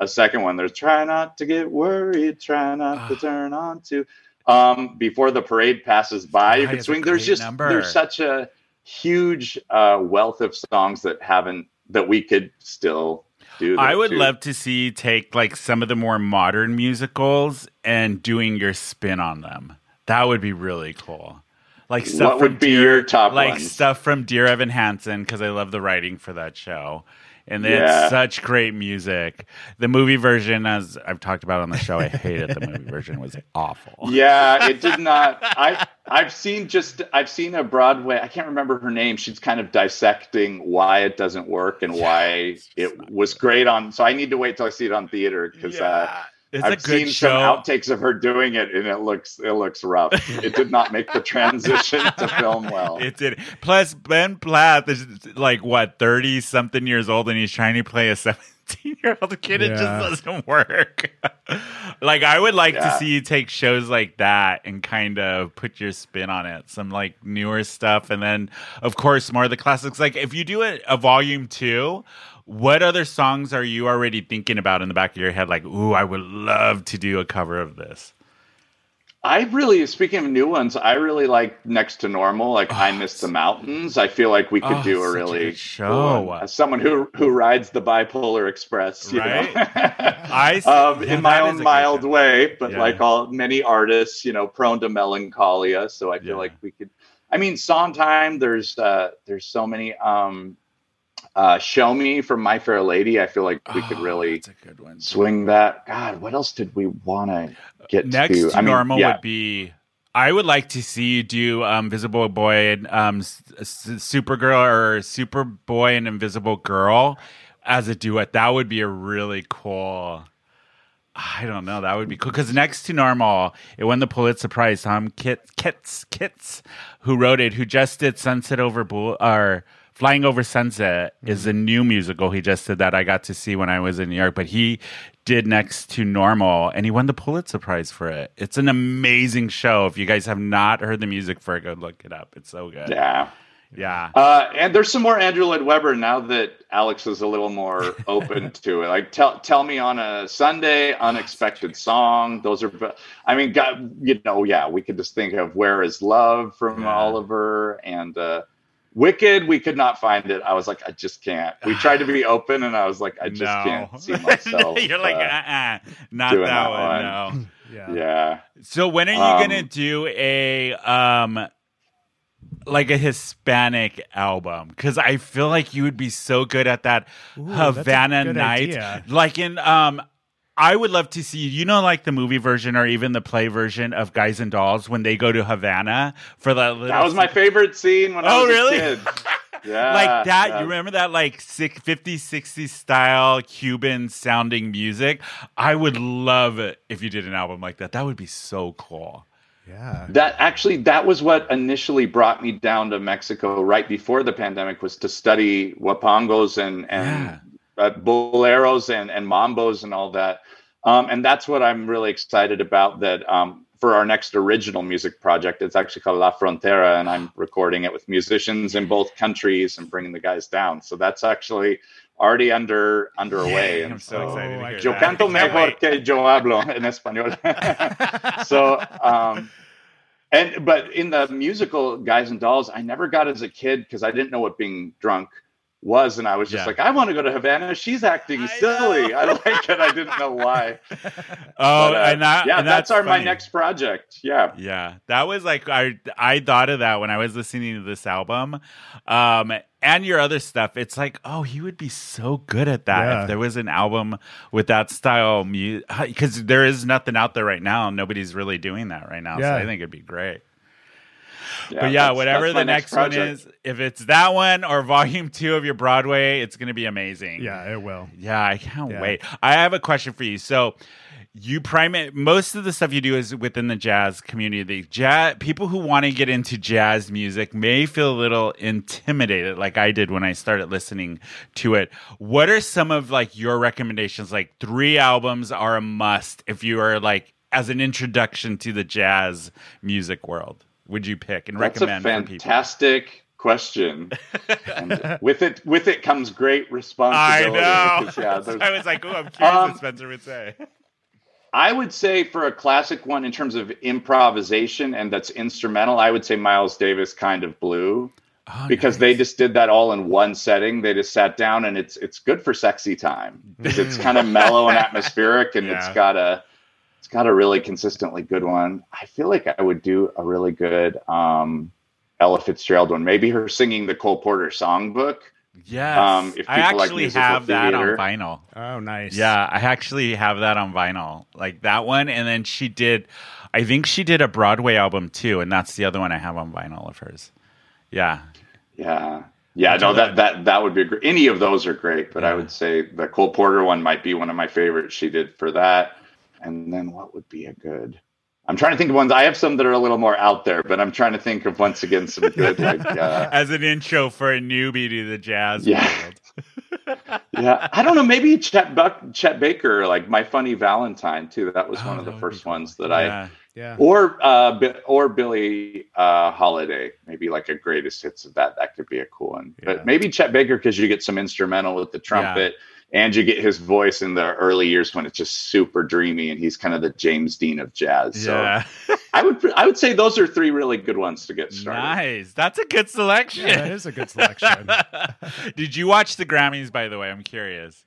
a second one. There's try not to get worried, try not to Ah. turn on to. Um, before the parade passes by, you can swing. There's just number. there's such a huge uh, wealth of songs that haven't that we could still do. I would too. love to see you take like some of the more modern musicals and doing your spin on them. That would be really cool. Like stuff What from would be Dear, your top like ones? stuff from Dear Evan Hansen because I love the writing for that show. And they Yeah. had such great music. The movie version, as I've talked about on the show, I hated the movie version. It was awful. yeah it did not i i've seen just i've seen a broadway i can't remember her name she's kind of dissecting why it doesn't work and why it's it was great on so i need to wait till i see it on theater because uh, It's I've seen show. some outtakes of her doing it, and it looks it looks rough. it did not make the transition to film well. It did. Plus, Ben Platt is like what thirty something years old, and he's trying to play a seventeen year old kid. It just doesn't work. like I would like to see you take shows like that and kind of put your spin on it. Some like newer stuff, and then of course more of the classics. Like if you do a, a volume two. What other songs are you already thinking about in the back of your head? Like, ooh, I would love to do a cover of this. I really, speaking of new ones, I really like Next to Normal. Like I Miss the Mountains. I feel like we could Oh, do a a really cool show. one. Someone who who rides the bipolar express, you Right? know? I um, yeah, in my own mild way, but Yeah. like all many artists, you know, prone to melancholia. So I feel Yeah. like we could. I mean, Sondheim. There's uh, there's so many. Um, uh, Show Me from My Fair Lady. I feel like we could Oh, really that's a good one. swing that. God, what else did we want to get Next to? to I mean, normal yeah. would be. I would like to see you do um, Visible Boy and um, S- Supergirl or Superboy and Invisible Girl as a duet. That would be a really cool. I don't know. That would be cool because next to normal, it won the Pulitzer Prize. Tom Kitt, Kitts, Kitts, who wrote it, who just did Sunset Over Bull or Flying Over Sunset, is a new musical. He just did that. I got to see when I was in New York, but he did next to normal and he won the Pulitzer Prize for it. It's an amazing show. If you guys have not heard the music for it, go look it up. It's so good. Yeah. Yeah. Uh, and there's some more Andrew Lloyd Webber now that Alex is a little more open to it. Like, tell tell me on a Sunday, unexpected song. Those are, I mean, God, you know, yeah, we could just think of Where Is Love from Yeah. Oliver and uh, Wicked. We could not find it. I was like, I just can't. We tried to be open, and I was like, I just no. can't see myself. You're like, uh, uh-uh, not that, that one. one. No. Yeah. yeah. So when are you Um, gonna do a um like a Hispanic album? Because I feel like you would be so good at that Ooh, Havana good night. idea. Like in um I would love to see you know like the movie version or even the play version of Guys and Dolls when they go to Havana for that little That was my favorite scene when I Oh, was really? a kid. Yeah, like that yeah. you remember that like sick 50s 60s style cuban sounding music i would love it if you did an album like that that would be so cool Yeah. That actually, that was what initially brought me down to Mexico right before the pandemic was to study huapangos and and uh, boleros and and mambos and all that. Um, and that's what I'm really excited about. That um, for our next original music project, it's actually called La Frontera, and I'm recording it with musicians in both countries and bringing the guys down. So that's actually already under underway. Yay, and I'm so excited to I hear Yo that. canto mejor que yo hablo en español. so, um, and but in the musical Guys and Dolls, I never got as a kid because I didn't know what being drunk was, and I was just Yeah. like, I want to go to Havana. She's acting I silly. know. I like it. I didn't know why. oh But, uh, and that yeah, and that's, our my next project. Yeah. Yeah, that was like I I thought of that when I was listening to this album, um, and your other stuff. It's like, oh, he would be so good at that Yeah. if there was an album with that style music. Because there is nothing out there right now. Nobody's really doing that right now. So Yeah. I think it'd be great. Yeah but yeah, whatever the next, one is, if it's that one or volume two of your Broadway, it's going to be amazing. Yeah, it will. Yeah, I can't Yeah. wait. I have a question for you. So, you primate most of the stuff you do is within the jazz community. Jazz people who want to get into jazz music may feel a little intimidated, like I did when I started listening to it. What are some of like your recommendations? Like three albums are a must if you are like as an introduction to the jazz music world. Would you pick and That's a recommend for people? fantastic question. and with it, with it comes great I responsibility. know. because, yeah, I was like, oh, I'm curious Um, what Spencer would say. I would say for a classic one in terms of improvisation and that's instrumental, I would say Miles Davis kind of blue Oh, because they just did that all in one setting. They just sat down and it's it's good for sexy time. 'Cause it's kind of mellow and atmospheric and it's got a it's got a really consistently good one. I feel like I would do a really good um Ella Fitzgerald one. Maybe her singing the Cole Porter songbook. Yes. Um, if I people like actually musical have that on vinyl. Oh, nice. Yeah, I actually have that on vinyl. Like that one. And then she did, I think she did a Broadway album too. And that's the other one I have on vinyl of hers. Yeah. Yeah. Yeah, no, that that that would be great. Any of those are great, but I would say the Cole Porter one might be one of my favorites she did for that. And then what would be a good? I'm trying to think of ones. I have some that are a little more out there, but I'm trying to think of once again some good like. Uh, As an intro for a newbie to the jazz Yeah. world. yeah, I don't know. Maybe Chet Buck, Chet Baker, like My Funny Valentine too. That was Oh, one of the be first cool. ones that I Yeah. Yeah. or uh or Billie uh Holiday, maybe like a greatest hits of that. That could be a cool one. Yeah. But maybe Chet Baker because you get some instrumental with the trumpet and you get his voice in the early years when it's just super dreamy and he's kind of the James Dean of jazz. Yeah. So I would I would say those are three really good ones to get started. nice. That's a good selection. Yeah, that is a good selection. Did you watch the Grammys, by the way? I'm curious.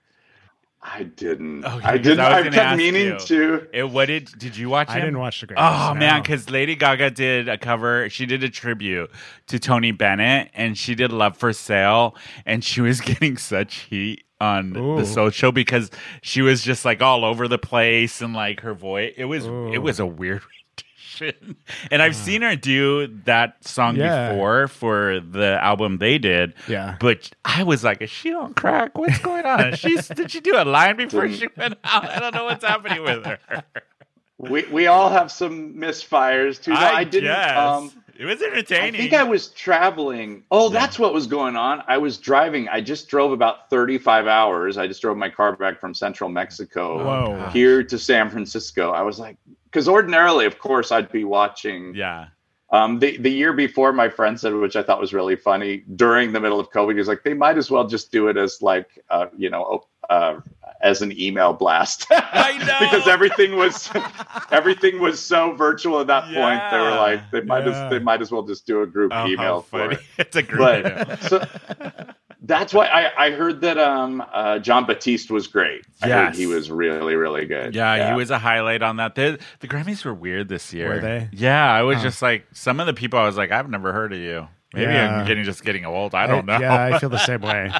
I didn't. Okay, I 'cause didn't. I I, kept meaning you. to. It, what did did you watch? I him? didn't watch the Grammys. Oh man, because Lady Gaga did a cover. She did a tribute to Tony Bennett, and she did "Love for Sale," and she was getting such heat on Ooh. the social because she was just like all over the place and like her voice. It was Ooh. it was a weird rendition, and I've seen her do that song Yeah. before for the album they did. Yeah. But I was like, is she on crack? What's going on? She's did she do a line before she went out? I don't know what's happening with her. We we all have some misfires too. No, I, didn't. guess. Um, it was entertaining. I think I was traveling. Oh, that's what was going on. I was driving. I just drove about 35 hours. I just drove my car back from central Mexico oh, Whoa. here to San Francisco. I was like, because ordinarily, of course, I'd be watching. yeah. Um, the, the year before, my friend said, which I thought was really funny, during the middle of COVID, he was like, they might as well just do it as like, uh, you know, uh, as an email blast. I know. because everything was everything was so virtual at that point. They were like, they might Yeah. as they might as well just do a group Oh, email for funny. it. It's a great email. So that's why I, I heard that um uh, Jon Batiste was great. I heard Yes. he was really really good. Yeah, he was a highlight on that. The, the Grammys were weird this year. Were they? Yeah, I was Huh. just like some of the people. I was like, I've never heard of you. Maybe Yeah. I'm getting just getting old. I don't know. Yeah, I feel the same way.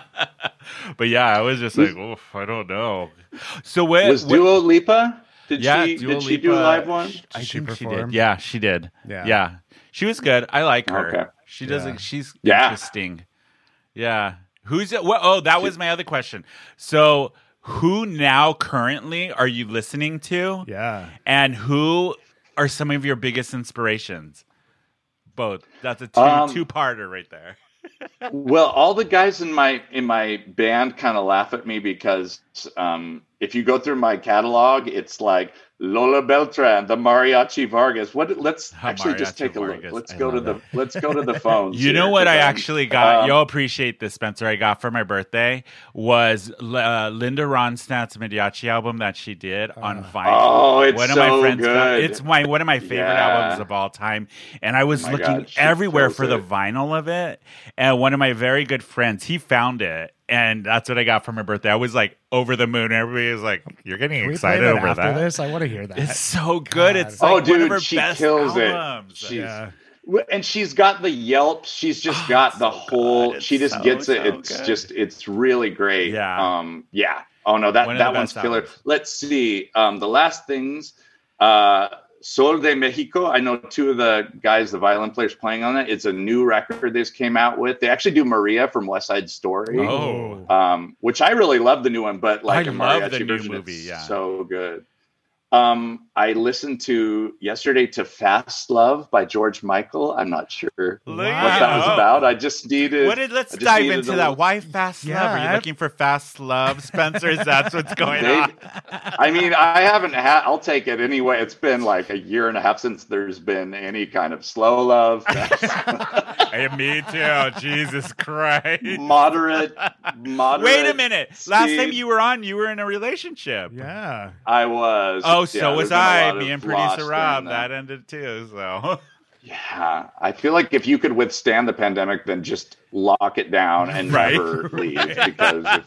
but yeah, I was just like, Oof, I don't know. So what Was what- Dua Lipa? Did Yeah, she Dua did she do a live one? I she think she did. Yeah, she did. Yeah. yeah, she was good. I like her. Okay. She does. Yeah. She's Yeah. interesting. Yeah. Who's it? What, oh, that was my other question. So, who now currently are you listening to? Yeah. And who are some of your biggest inspirations? Both. That's a two Um, two parter right there. well, all the guys in my in my band kind of laugh at me because um, if you go through my catalog, it's like Lola Beltran, the Mariachi Vargas. What? Let's Ha, actually just take a Vargas. look. Let's I go to love the let's go to the phones. You know what I'm- actually got? um, You'll appreciate this, Spencer. I got for my birthday was uh, Linda Ronstadt's mariachi album that she did on vinyl. Oh, it's one of so my friends good. Got, it's my one of my favorite Yeah. albums of all time, and I was Oh looking God, everywhere kills for the vinyl of it. And one of my very good friends, he found it, and that's what I got for my birthday. I was like over the moon. Everybody was like, "You're getting Can we play excited that over after that." this? I want to hear that. It's so good. God. It's like Oh, one of dude, her she best kills it. She's- yeah. and she's got the yelp she's just got the so whole she just so, gets it so it's good. just it's really great Yeah. um yeah oh no that One that one's killer albums. let's see um the last things uh Sol de Mexico. I know two of the guys, the violin players playing on it. It's a new record they just came out with. They actually do Maria from West Side Story, Oh. um, which I really love the new one, but like I a love mariachi the new version, movie, yeah. so good. Um, I listened to yesterday to Fast Love by George Michael. I'm not sure Look what that was about. I just needed. What did, let's just dive needed into that. little- Why fast love? Are you Yeah. looking for fast love, Spencer? Is that's what's going Maybe. on. I mean, I haven't had. I'll take it anyway. It's been like a year and a half since there's been any kind of slow love, Hey, me too. Jesus Christ. moderate, moderate. Wait a minute. Last time you were on, you were in a relationship. Yeah. I was. Oh, Yeah, so was there's been a I. lot Me and producer Rob. that. That ended too. So Yeah, I feel like if you could withstand the pandemic, then just lock it down and Right. never leave. Because, if,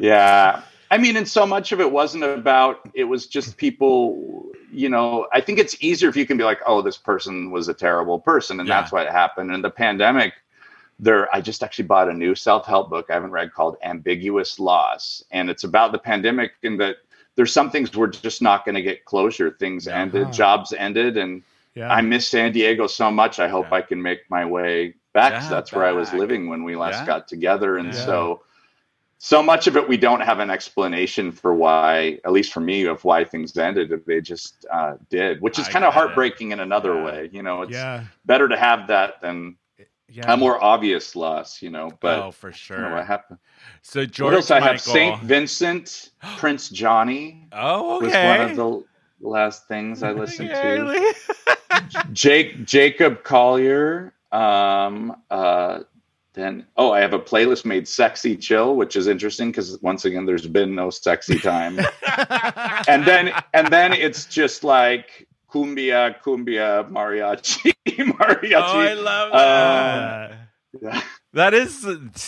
yeah, I mean, and so much of it wasn't about. It was just people. You know, I think it's easier if you can be like, "Oh, this person was a terrible person," and Yeah. that's what happened. And the pandemic, there, I just actually bought a new self-help book I haven't read called "Ambiguous Loss," and it's about the pandemic and that there's some things we're just not going to get closure. Things Yeah. ended, Uh-huh. jobs ended, and Yeah. I miss San Diego so much. I hope Yeah. I can make my way back. Yeah, that's where I was living when we last got together, and so so much of it we don't have an explanation for why at least for me of why things ended if they just uh, did which is kind of get it. heartbreaking in another way you know it's better to have that than yeah. a more obvious loss you know but oh, for I don't know sure. what happened. So George what else? I have saint vincent prince johnny Oh, was one of the last things i listened to. Jake jacob collier um uh then oh i have a playlist made sexy chill which is interesting because once again there's been no sexy time. And then and then it's just like cumbia cumbia mariachi mariachi Oh, I love Uh, that. Yeah. That is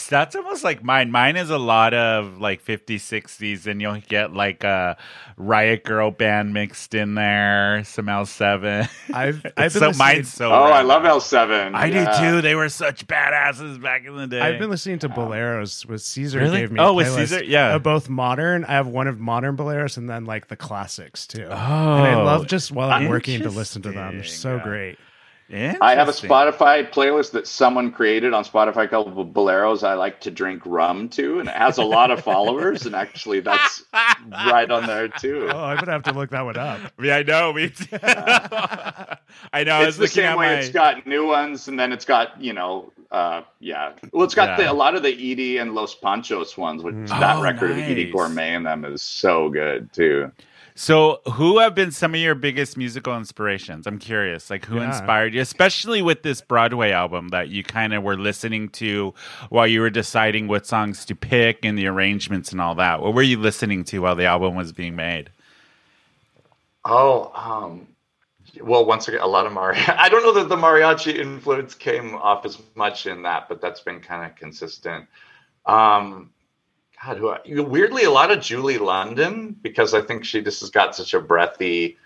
that's almost like mine. Mine is a lot of like 50s, 60s, and you'll get like a Riot Girl band mixed in there, some L7. I've I've been so listening, mine's so oh i love l7 I yeah. do too. They were such badasses back in the day. I've been listening to boleros. With Caesar Really? gave me Oh, a with Caesar? Yeah. of both modern. I have one of modern boleros and then like the classics too. oh, and I love just while I'm working to listen to them. They're so yeah. great. I have a Spotify playlist that someone created on Spotify called Boleros I like to drink rum to, and it has a lot of followers. And actually, that's right on there too. Oh, I'm gonna have to look that one up. Yeah, I know. Me too. I know. I it's was the same way my. it's got new ones, and then it's got you know, uh, yeah. Well, it's got the, a lot of the Eydie and Los Panchos ones, which Mm. that Oh, record of Eydie. Gormé and them is so good too. So, who have been some of your biggest musical inspirations? I'm curious, like who Yeah. inspired you, especially with this Broadway album that you kind of were listening to while you were deciding what songs to pick and the arrangements and all that. What were you listening to while the album was being made? Oh, um, well, once again, a lot of mariachi. I don't know that the mariachi influence came off as much in that, but that's been kind of consistent. Um, God, who I, weirdly a lot of Julie London because I think she just has got such a breathy,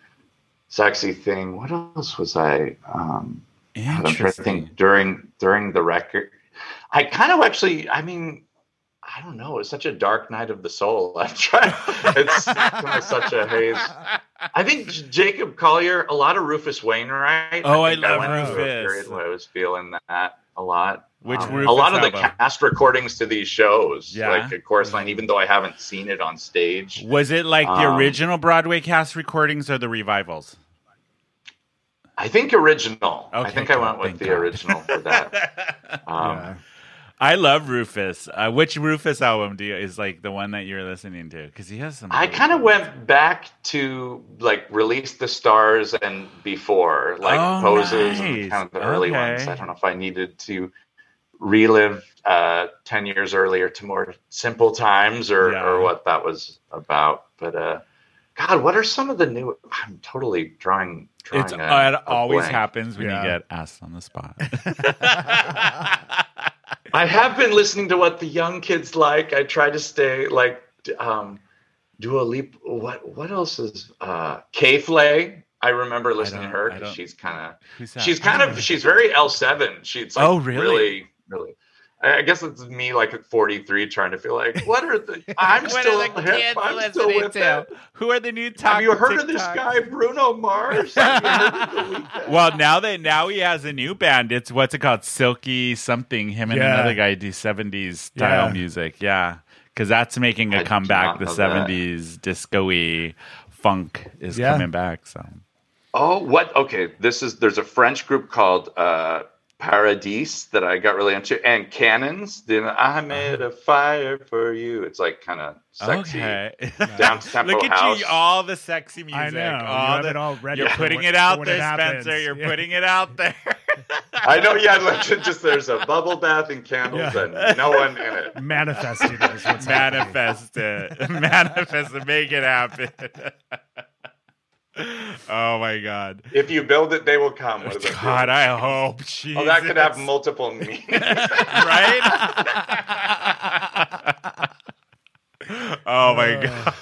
sexy thing. What else was I? Um, God, I'm trying to Interesting. think during during the record. I kind of actually. I mean, I don't know. It's such a dark night of the soul. I'm trying. It's such a haze. I think Jacob Collier, a lot of Rufus Wainwright. Oh, I think love a Rufus. period where I was feeling that a lot. Which Um, a lot of the cast recordings to these shows, Yeah. like a chorus line, even though I haven't seen it on stage. Was it like the Um, original Broadway cast recordings or the revivals? I think original. I Okay, think I went with the God. original for that. Um, Yeah. I love Rufus. Uh, which Rufus album do you, is like the one that you're listening to? Because he has some. I kind of went back to like release the stars and before, like Oh, poses nice. and kind of the early ones. I don't know if I needed to relive uh, ten years earlier to more simple times or Yeah. or what that was about. But uh, God, what are some of the new? I'm totally drawing. drawing It's, a- it a always blank. happens when Yeah. you get asked on the spot. I have been listening to what the young kids like. I try to stay like um Dua Lipa. What what else is uh K Flay? I remember listening to her because she's kind of she's kind of she's very L seven. She's like Oh, really? really really. I I guess it's me like at 43 trying to feel like what are the I'm What are still the hip, kids I'm still listening with to? it. Who are the new top? Have you heard of this guy Bruno Mars? Have you heard of The Weeknd? Well, now that now he has a new band. It's what's it called? Silky something. Him and Yeah. another guy do seventies style Yeah. music. Yeah, because that's making I a did comeback. The know that. seventies disco-y funk is Yeah. coming back. So Oh, what? Okay, this is there's a French group called uh, Paradis that I got really into, and Cannons. Then I uh-huh. made a fire for you. It's like kind of sexy. okay, Down-tempo Look at house. you, all the sexy music. I know. All have the- it all ready. You're putting when- it out there, it. Spencer. You're Yeah. putting it out there. I know. Yeah, like just there's a bubble bath and candles Yeah. and no one in it. manifesting it is what's happening. Manifest it. Manifest it. Make it happen. Oh my god. If you build it, they will come. What is? God, I hope. Oh, that could have multiple meanings. right? oh my Uh. god.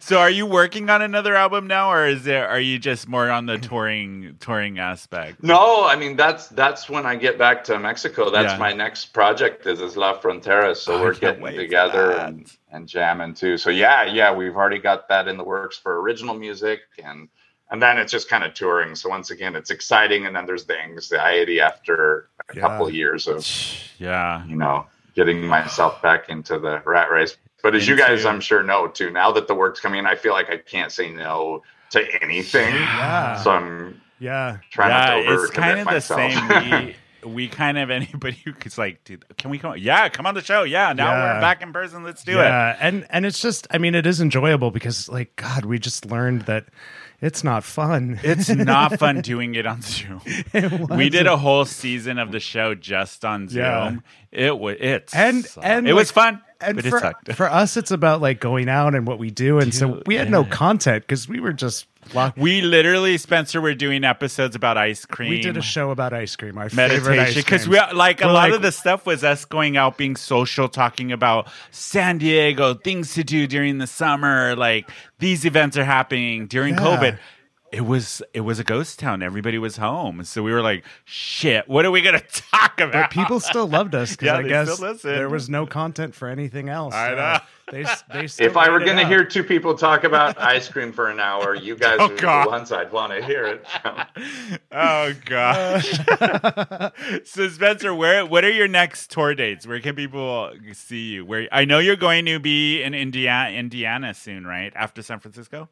So are you working on another album now or is there are you just more on the touring touring aspect? No, I mean that's that's when I get back to Mexico. That's Yeah. my next project is, is La Frontera. So I we're getting together and, and jamming too. So yeah, yeah, we've already got that in the works for original music and and then it's just kind of touring. So once again, it's exciting and then there's the anxiety after a Yeah. couple of years of, Yeah. you know, getting myself back into the rat race. But as you guys, I'm sure know too. Now that the work's coming in, I feel like I can't say no to anything. Yeah. So I'm Yeah. trying not to yeah, overcommit it's kind of the myself. same. We, we kind of anybody who's like, dude, can we come? Yeah, come on the show. Yeah, now Yeah. we're back in person. Let's do it. yeah, and and it's just, I mean, it is enjoyable because, like, God, we just learned that it's not fun. It's not fun doing it on Zoom. we did a whole season of the show just on Zoom. Yeah. It was it's And- and, it was fun, and but for, it for us, it's about like going out and what we do, and so we had no content because we were just locked. we literally, Spencer, were doing episodes about ice cream. We did a show about ice cream. Our favorite meditation ice because we like a We're lot like- of the stuff was us going out being social talking about san diego things to do during the summer like these events are happening during Yeah. covid it was it was a ghost town everybody was home so we were like shit what are we gonna talk about But people still loved us because Yeah, I they guess still listen. there was no content for anything else. I so know. They, they still if I were going to up. hear two people talk about ice cream for an hour, you guys Oh, are God. the ones I'd want to hear it. oh gosh so spencer where what are your next tour dates where can people see you where i know you're going to be in indiana indiana soon right after san francisco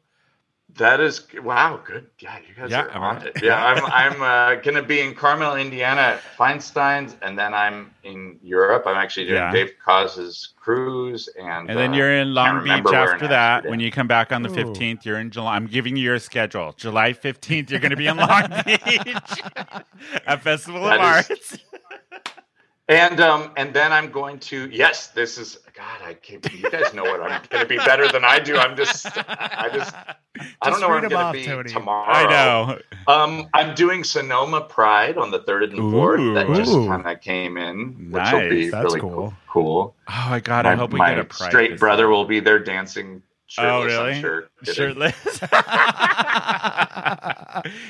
That is wow, good. Yeah, you guys Yeah, are I'm on right. it. Yeah, I'm I'm uh, gonna be in Carmel, Indiana at Feinstein's, and then I'm in Europe. I'm actually doing Yeah. Dave Koz's cruise, and And then uh, you're in Long Beach after that. When you come back on the Ooh. 15th, you're in July. I'm giving you your schedule. July 15th, you're going to be in Long Beach at Festival of That is- Arts. And um and then I'm going to yes, this is God. I can't. You guys know what I'm going to be better than I do. I'm just I just I don't know where I'm going to be Tony. tomorrow. I know. Um, I'm doing Sonoma Pride on the third and fourth. That just kind of came in, which will be That's really cool. cool. cool. Oh my God, my I hope we my get a pride. straight brother year. will be there dancing. Oh, Shirtless, really? I'm sure. Shirtless.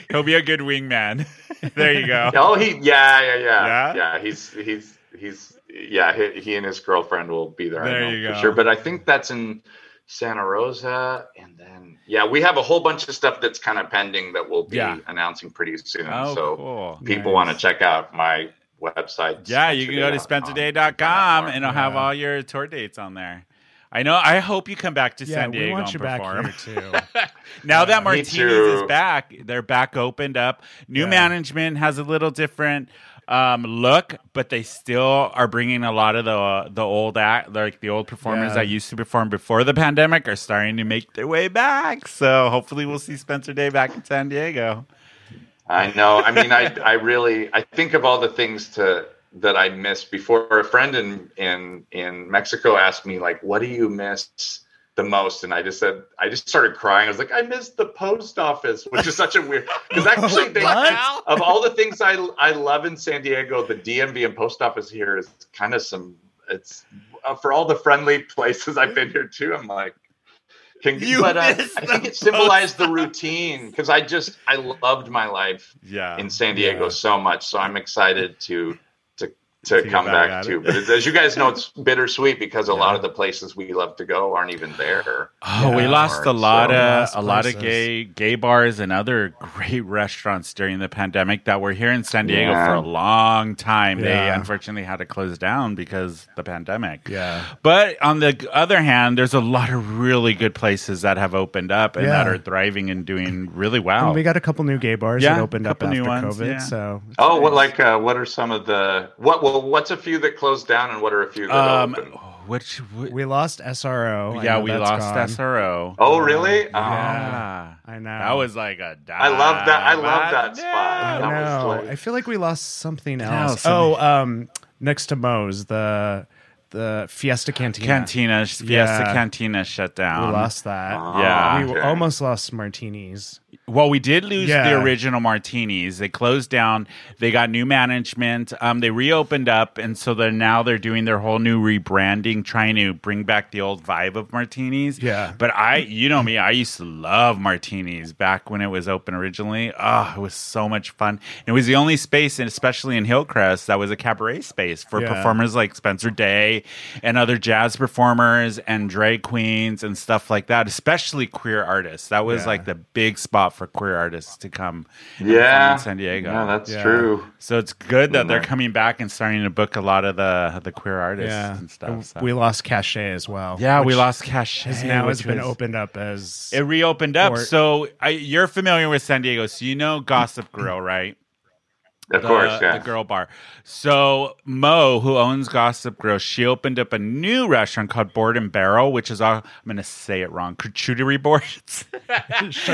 He'll be a good wingman. there you go. Oh, he yeah, yeah, yeah, Yeah? yeah. He's he's he's yeah. He, he and his girlfriend will be there. There I know you for go. sure. But I think that's in Santa Rosa, and then yeah, we have a whole bunch of stuff that's kind of pending that we'll be Yeah. announcing pretty soon. Oh, so cool. people Nice. want to check out my website. Yeah, you can go to spencerday.com and it'll have all your tour dates on there. I know. I hope you come back to Yeah, San we Diego want and you perform. back here too. now that Martinis is back, they're back opened up. New Yeah. management has a little different um, look, but they still are bringing a lot of the the old act, like the old performers Yeah. that used to perform before the pandemic, are starting to make their way back. So hopefully, we'll see Spencer Day back in San Diego. I know. I mean, I I really I think of all the things to that I missed before. A friend in in in Mexico asked me like, "What do you miss the most?" And I just said, I just started crying. I was like, "I miss the post office," which is such a weird because actually they, of all the things I I love in San Diego, the DMV and post office here is kind of some. It's uh, for all the friendly places I've been here too. I'm like. Can, You but uh, I think it symbolized the routine because I just I loved my life Yeah, in San Diego Yeah. so much. So I'm excited to to to, come back back, to. it. But it's, as you guys know, it's bittersweet because a lot of the places we love to go aren't even there. Oh, we lost a So- lot of a lot of gay gay bars and other great restaurants during the pandemic that were here in San Diego Yeah. for a long time. They unfortunately had to close down because the pandemic. Yeah. But on the other hand, there's a lot of really good places that have opened up and that are thriving and doing really well. And we got a couple new gay bars Yeah, that opened up after new ones, COVID. yeah. So Oh, what like uh, what are some of the what? Well, what's a few that closed down and what are a few that um, open? which, wh- we lost SRO. Yeah, we lost gone. SRO. Oh, really? Oh, yeah. I know. That was like a I love that- I love that dive. spot. I That was know. like- I feel like we lost something else. something- Oh, um, next to Moe's, the the Fiesta Cantina. Cantina, Fiesta Yeah. Cantina shut down. We lost that. Oh, Yeah. we okay. almost lost martinis. Well, we did lose Yeah. the original martinis. They closed down. They got new management. Um, they reopened up, and so they're now they're doing their whole new rebranding, trying to bring back the old vibe of martinis. Yeah. But I, you know me, I used to love martinis back when it was open originally. Oh, it was so much fun. It was the only space, and especially in Hillcrest, that was a cabaret space for Yeah. performers like Spencer Day and other jazz performers and drag queens and stuff like that, especially queer artists. That was Yeah. like the big spot lot for queer artists to come. Yeah, in San Diego. Yeah, that's Yeah. true. so it's good that they're Mhm. coming back and starting to book a lot of the the queer artists Yeah, and stuff. so. we lost cachet as well. yeah, we lost cash. Has now has been opened up as It reopened up. Or- so I, you're familiar with San Diego, so you know Gossip Grill, right? Of the, course, yeah. the girl bar. So Mo, who owns Gossip Grill, she opened up a new restaurant called Board and Barrel, which is all I'm going to say it wrong, charcuterie boards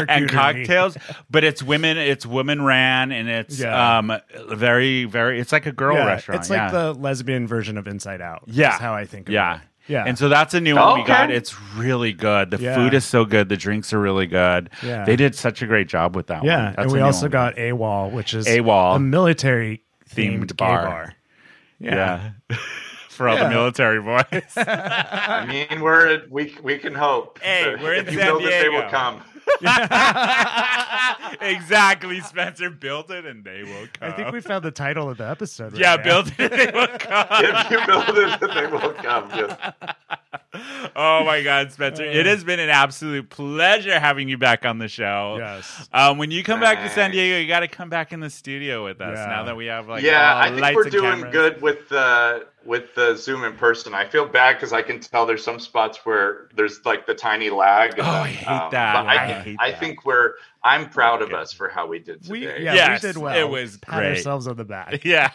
and cocktails. But it's women, it's women ran, and it's Yeah. um very very. It's like a girl Yeah, restaurant. It's like yeah. the lesbian version of Inside Out. Yeah. is how I think. Of it. yeah. It. yeah. And so that's a new one we Okay. got. It's really good. The Yeah. food is so good. The drinks are really good. Yeah. They did such a great job with that one. yeah, That's and a we new also one. got AWOL, which is AWOL. a military Themed themed bar. Bar. Yeah. For all the military boys. I mean, we're we we can hope. Hey, we're in if you San build it, they will Diego. come. exactly. Spencer built it and they will come. I think we found the title of the episode. right Yeah, now. built it and they will come. if you build it, they will come. Yes. Oh my God, Spencer. It has been an absolute pleasure having you back on the show. Yes. Um, when you come back to San Diego, you got to come back in the studio with us Yeah. now that we have like yeah, all I think lights we're doing cameras. good with the with the Zoom in person. I feel bad because I can tell there's some spots where there's like the tiny lag. Oh, I hate that. But I, I hate I that. think we're. I'm proud of us for how we did We today. yeah, Yes, we did well. it was Pat great. ourselves on the back. Yeah.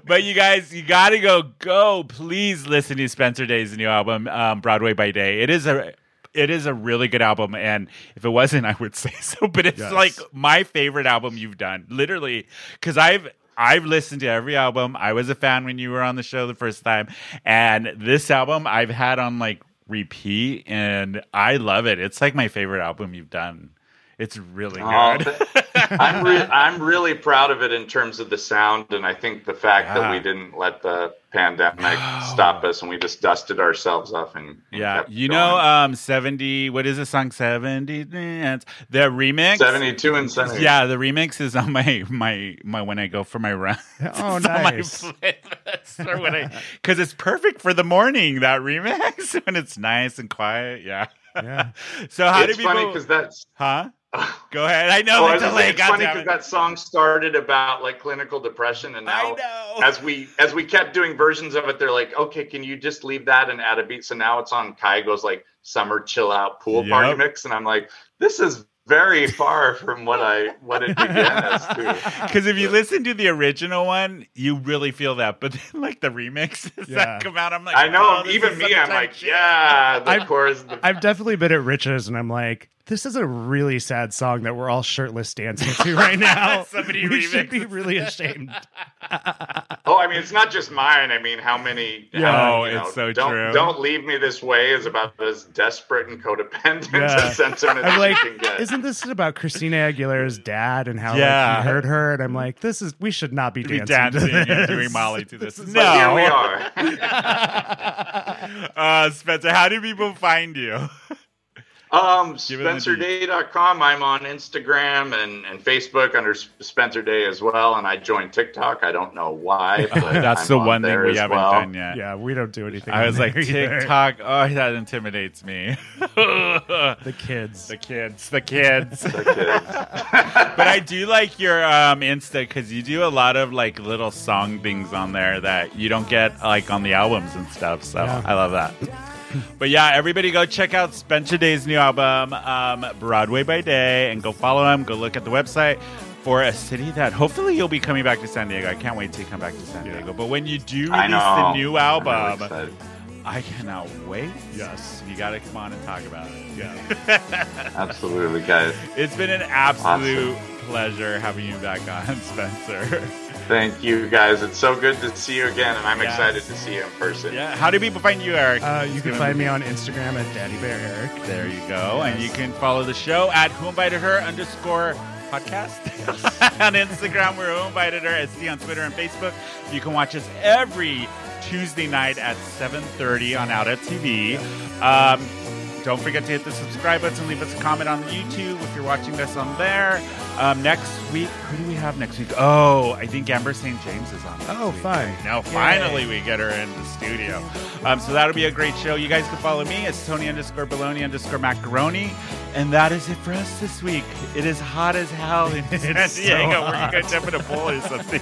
but you guys, you got to go, go. Please listen to Spencer Day's new album, um, Broadway by Day. It is a. It is a really good album, and if it wasn't, I would say so. But it's Yes. like my favorite album you've done, literally, because I've I've listened to every album. I was a fan when you were on the show the first time, and this album I've had on like repeat, and I love it. It's like my favorite album you've done. It's really Oh, good. th- I'm re- I'm really proud of it in terms of the sound, and I think the fact Yeah. that we didn't let the pandemic stop us, and we just dusted ourselves off and, and Yeah, kept you going. know, um, seventy. What is the song? Seventy. The remix. 72 and 70. Yeah, the remix is on my my my when I go for my run. Oh, It's nice. or when I because it's perfect for the morning. That remix when it's nice and quiet. Yeah. Yeah. so how it's do people? funny because that's. huh? Go ahead. I know I the was gonna say, delay. it's funny because it. that song started about like clinical depression, and I now know. as we as we kept doing versions of it, they're like, okay, can you just leave that and add a beat? So now it's on Kygo's like summer chill out pool Yep. party mix, and I'm like, this is very far from what I what it began as too. Because if you listen to the original one, you really feel that. But then, like the remixes Yeah. that come out, I'm like, I know, oh, even me, such a I'm like, shit. yeah, the I've- chorus. The, I've definitely been at Rich's and I'm like, this is a really sad song that we're all shirtless dancing to right now. Somebody we should be really ashamed. oh, I mean, it's not just mine. I mean, how many? Yeah. how, Oh, you it's so don't, true. Don't leave me this way is about as desperate and codependent Yeah. a sentiment I'm like, you can get. isn't this about Christina Aguilera's dad and how Yeah. like, he hurt her? And I'm like, this is we should not be be dancing, dancing to and this. doing Molly to this. is No. But here we are. uh, Spencer, how do people find you? Um, Give it the SpencerDay.com. I'm on Instagram and, and Facebook under Spencer Day as well. And I joined TikTok. I don't know why. But That's I'm the on one thing we haven't well. done yet. Yeah, we don't do anything. I was like, there either. TikTok. Oh, that intimidates me. the kids. The kids. kids, the kids. The kids. but I do like your um, Insta because you do a lot of like little song things on there that you don't get like on the albums and stuff. So Yeah. I love that. But yeah, everybody go check out Spencer Day's new album, um, Broadway by Day, and go follow him. Go look at the website for a city that hopefully you'll be coming back to San Diego. I can't wait to come back to San Yeah. Diego. But when you do release the new album, excited. I cannot wait. Yes. You got to come on and talk about it. Yeah. Absolutely, guys. It's been an absolute pleasure having you back on, Spencer. Thank you, guys. It's so good to see you again, and I'm Yes. excited to see you in person. Yeah. How do people find you, Eric? Uh, you can find be- me on Instagram at Daddy Bear Eric. There you go. And you can follow the show at Who Invited Her underscore podcast on Instagram. We're Who Invited Her SC on Twitter and Facebook. You can watch us every Tuesday night at 7.30 on Out at TV. Um, Don't forget to hit the subscribe button, leave us a comment on YouTube if you're watching us on there. Um, next week, who do we have next week? Oh, I think Amber St. James is on. next Oh, week. fun. Now, Yay. finally, we get her in the studio. Um, so that'll be a great show. You guys can follow me. It's Tony underscore Baloney underscore macaroni. And that is it for us this week. It is hot as hell in San It's so Diego. We're hot. going to jump in a pool or something.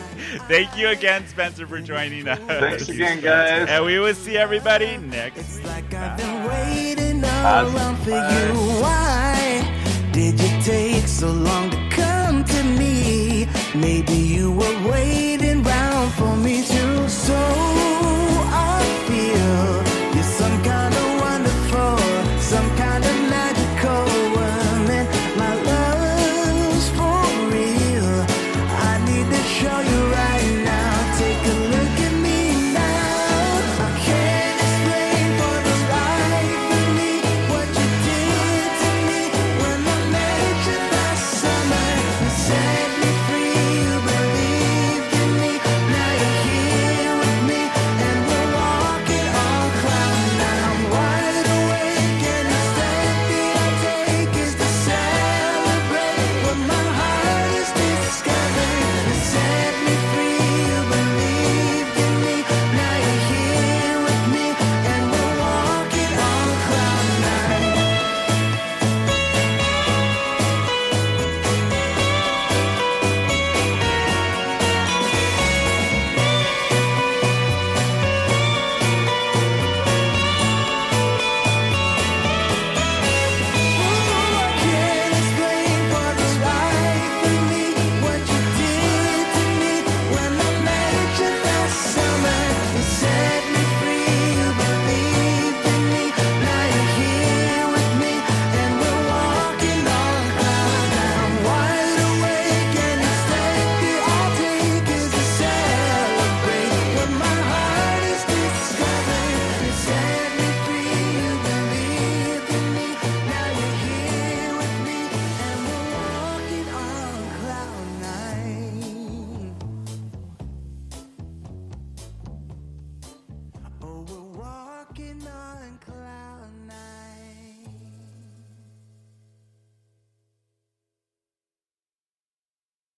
Thank you again, Spencer, for joining us. Thanks again, guys. And we will see everybody next week. Like I'm for you. why did you take so long to come to me? Maybe you were waiting round for me to. So